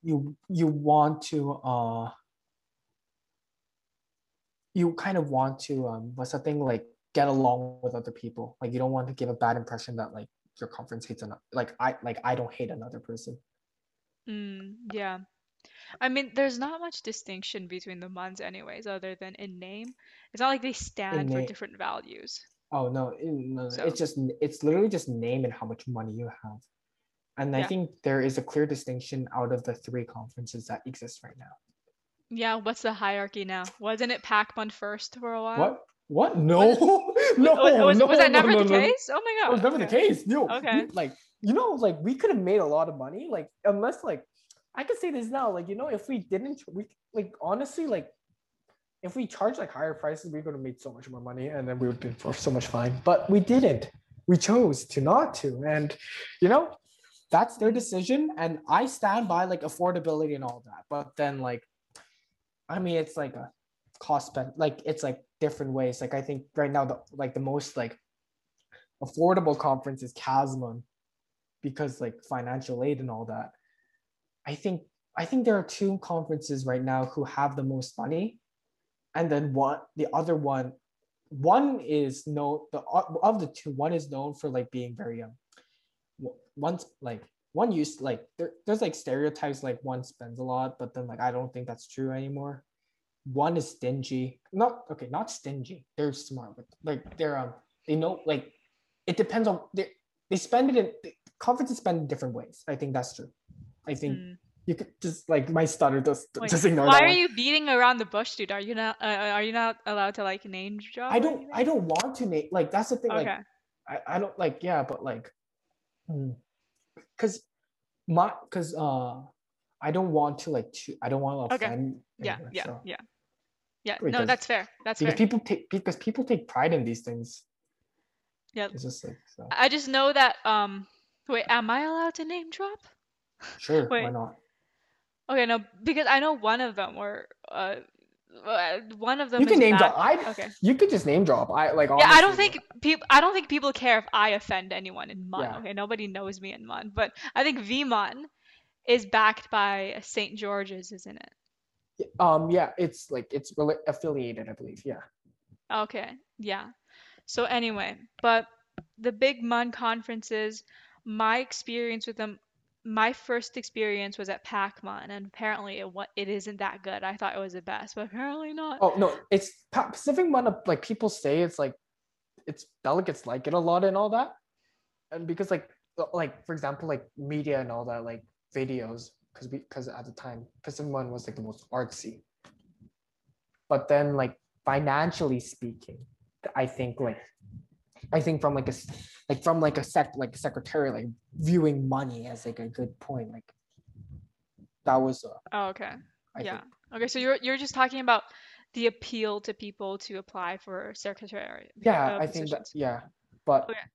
you you want to uh you kind of want to um what's the thing like get along with other people like you don't want to give a bad impression that like your conference hates another like i like i don't hate another person Mm, yeah. I mean, there's not much distinction between the Muns anyways, other than in name. It's not like they stand for name. different values. Oh no, it- no, no, So- it's just it's literally just name and how much money you have. And I Yeah. think there is a clear distinction out of the three conferences that exist right now. Yeah, what's the hierarchy now? Wasn't it PacMun first for a while? What? What? No, no, Was, was, no, was that no, never no, the no, case? Oh my That god. was never the okay. case. No. Okay. like you know, like we could have made a lot of money. Like unless like I could say this now. Like you know, if we didn't, we like honestly like. If we charged like higher prices, we could have made so much more money, and then we would be for so much fine. But we didn't. We chose to not to, and you know, that's their decision. And I stand by like affordability and all that. But then like, I mean, it's like a cost. Like it's like different ways. Like I think right now the like the most like affordable conference is Casmon because like financial aid and all that. I think I think there are two conferences right now who have the most money, and then one the other one, one is no the of the two one is known for like being very um, one's like one used like there, there's like stereotypes like one spends a lot, but then like I don't think that's true anymore. One is stingy, not okay, not stingy. They're smart, but like they're um they know like it depends on they they spend it in conferences spend in different ways. I think that's true. I think Mm. you could just like my stutter just Wait, just ignore Why are one. you beating around the bush, dude? Are you not uh, are you not allowed to like name drop? I don't? I don't want to name like that's the thing like I, I don't like yeah but like because my because uh I don't want to like to, I don't want to Okay. offend Yeah, anyone, yeah, so- yeah. Yeah, Wait, no, that's fair. That's because fair. people take because people take pride in these things Yeah. it's just like so I just know that um wait, am I allowed to name drop? sure why not Okay, no, because I know one of them were uh uh, one of them you can is name drop I Okay. you could just name drop I like Yeah, I don't think people. I don't think people care if I offend anyone in Mun. Yeah. Okay, nobody knows me in Mun, but I think VMun is backed by St. George's, isn't it? um yeah it's like it's affiliated I believe yeah Okay, yeah. So anyway, but the big Mun conferences, my experience with them, my first experience was at PacMun, and apparently it wa- it isn't that good. I thought it was the best, but apparently not. Oh no, it's Pacific MUN. Like people say, it's like it's delegates like it a lot and all that, and because like uh, like for example, like media and all that, like videos, because because at the time Pacific Mun was like the most artsy. But then like financially speaking, I think like I think from like a like from like a sec like a secretary like viewing money as like a good point like that was uh, Oh, okay. I yeah. think Okay, so you're you're just talking about the appeal to people to apply for secretary. yeah uh, i think that yeah but Okay.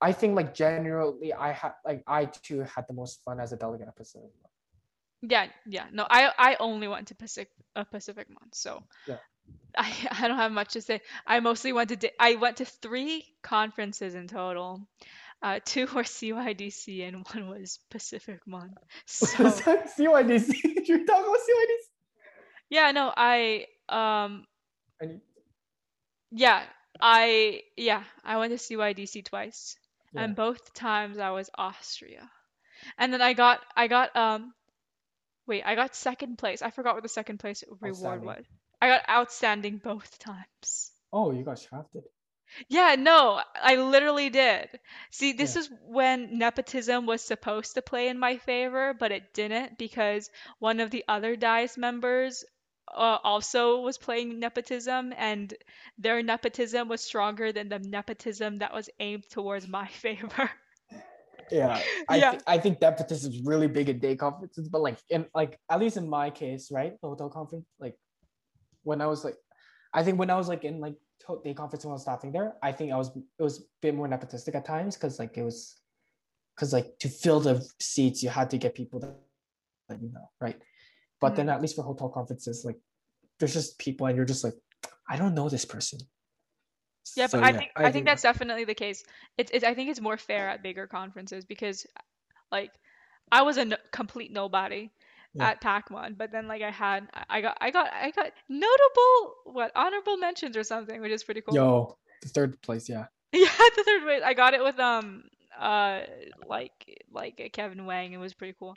i think like generally i had like i too had the most fun as a delegate at Pacific. Yeah, yeah. No, I I only went to Pacific uh, Pacific Mun, so Yeah. I, I don't have much to say. I mostly went to di- I went to three conferences in total. Uh, two were CYDC and one was Pacific Mun. So CYDC. You're talking about CYDC. yeah, no, I um yeah, I yeah, I went to CYDC twice. Yeah. And both times I was Austria. And then I got I got um wait, I got second place. I forgot what the second place reward Outstanding. was. I got outstanding both times. oh, you got shafted. Yeah, no, I literally did. See, this Yeah. is when nepotism was supposed to play in my favor, but it didn't because one of the other dais members uh, also was playing nepotism, and their nepotism was stronger than the nepotism that was aimed towards my favor. Yeah, I Yeah. thi- I think nepotism is really big in day conferences, but like in like at least in my case, right, the hotel conference, like when I was like, I think when I was like in like day conference when I was staffing there, I think I was it was a bit more nepotistic at times because like it was because like to fill the seats you had to get people that, that you know, right? But then mm-hmm. at least for hotel conferences, like there's just people and you're just like, I don't know this person. Yeah, So, but I think I, think think that's definitely the case. It's it's I think it's more fair at bigger conferences because like I was a no- complete nobody Yeah. at PacMun, but then like I had I got I got I got notable what honorable mentions or something, which is pretty cool. yo the third place, yeah. Yeah, the third place. I got it with um uh like like Kevin Wang. It was pretty cool.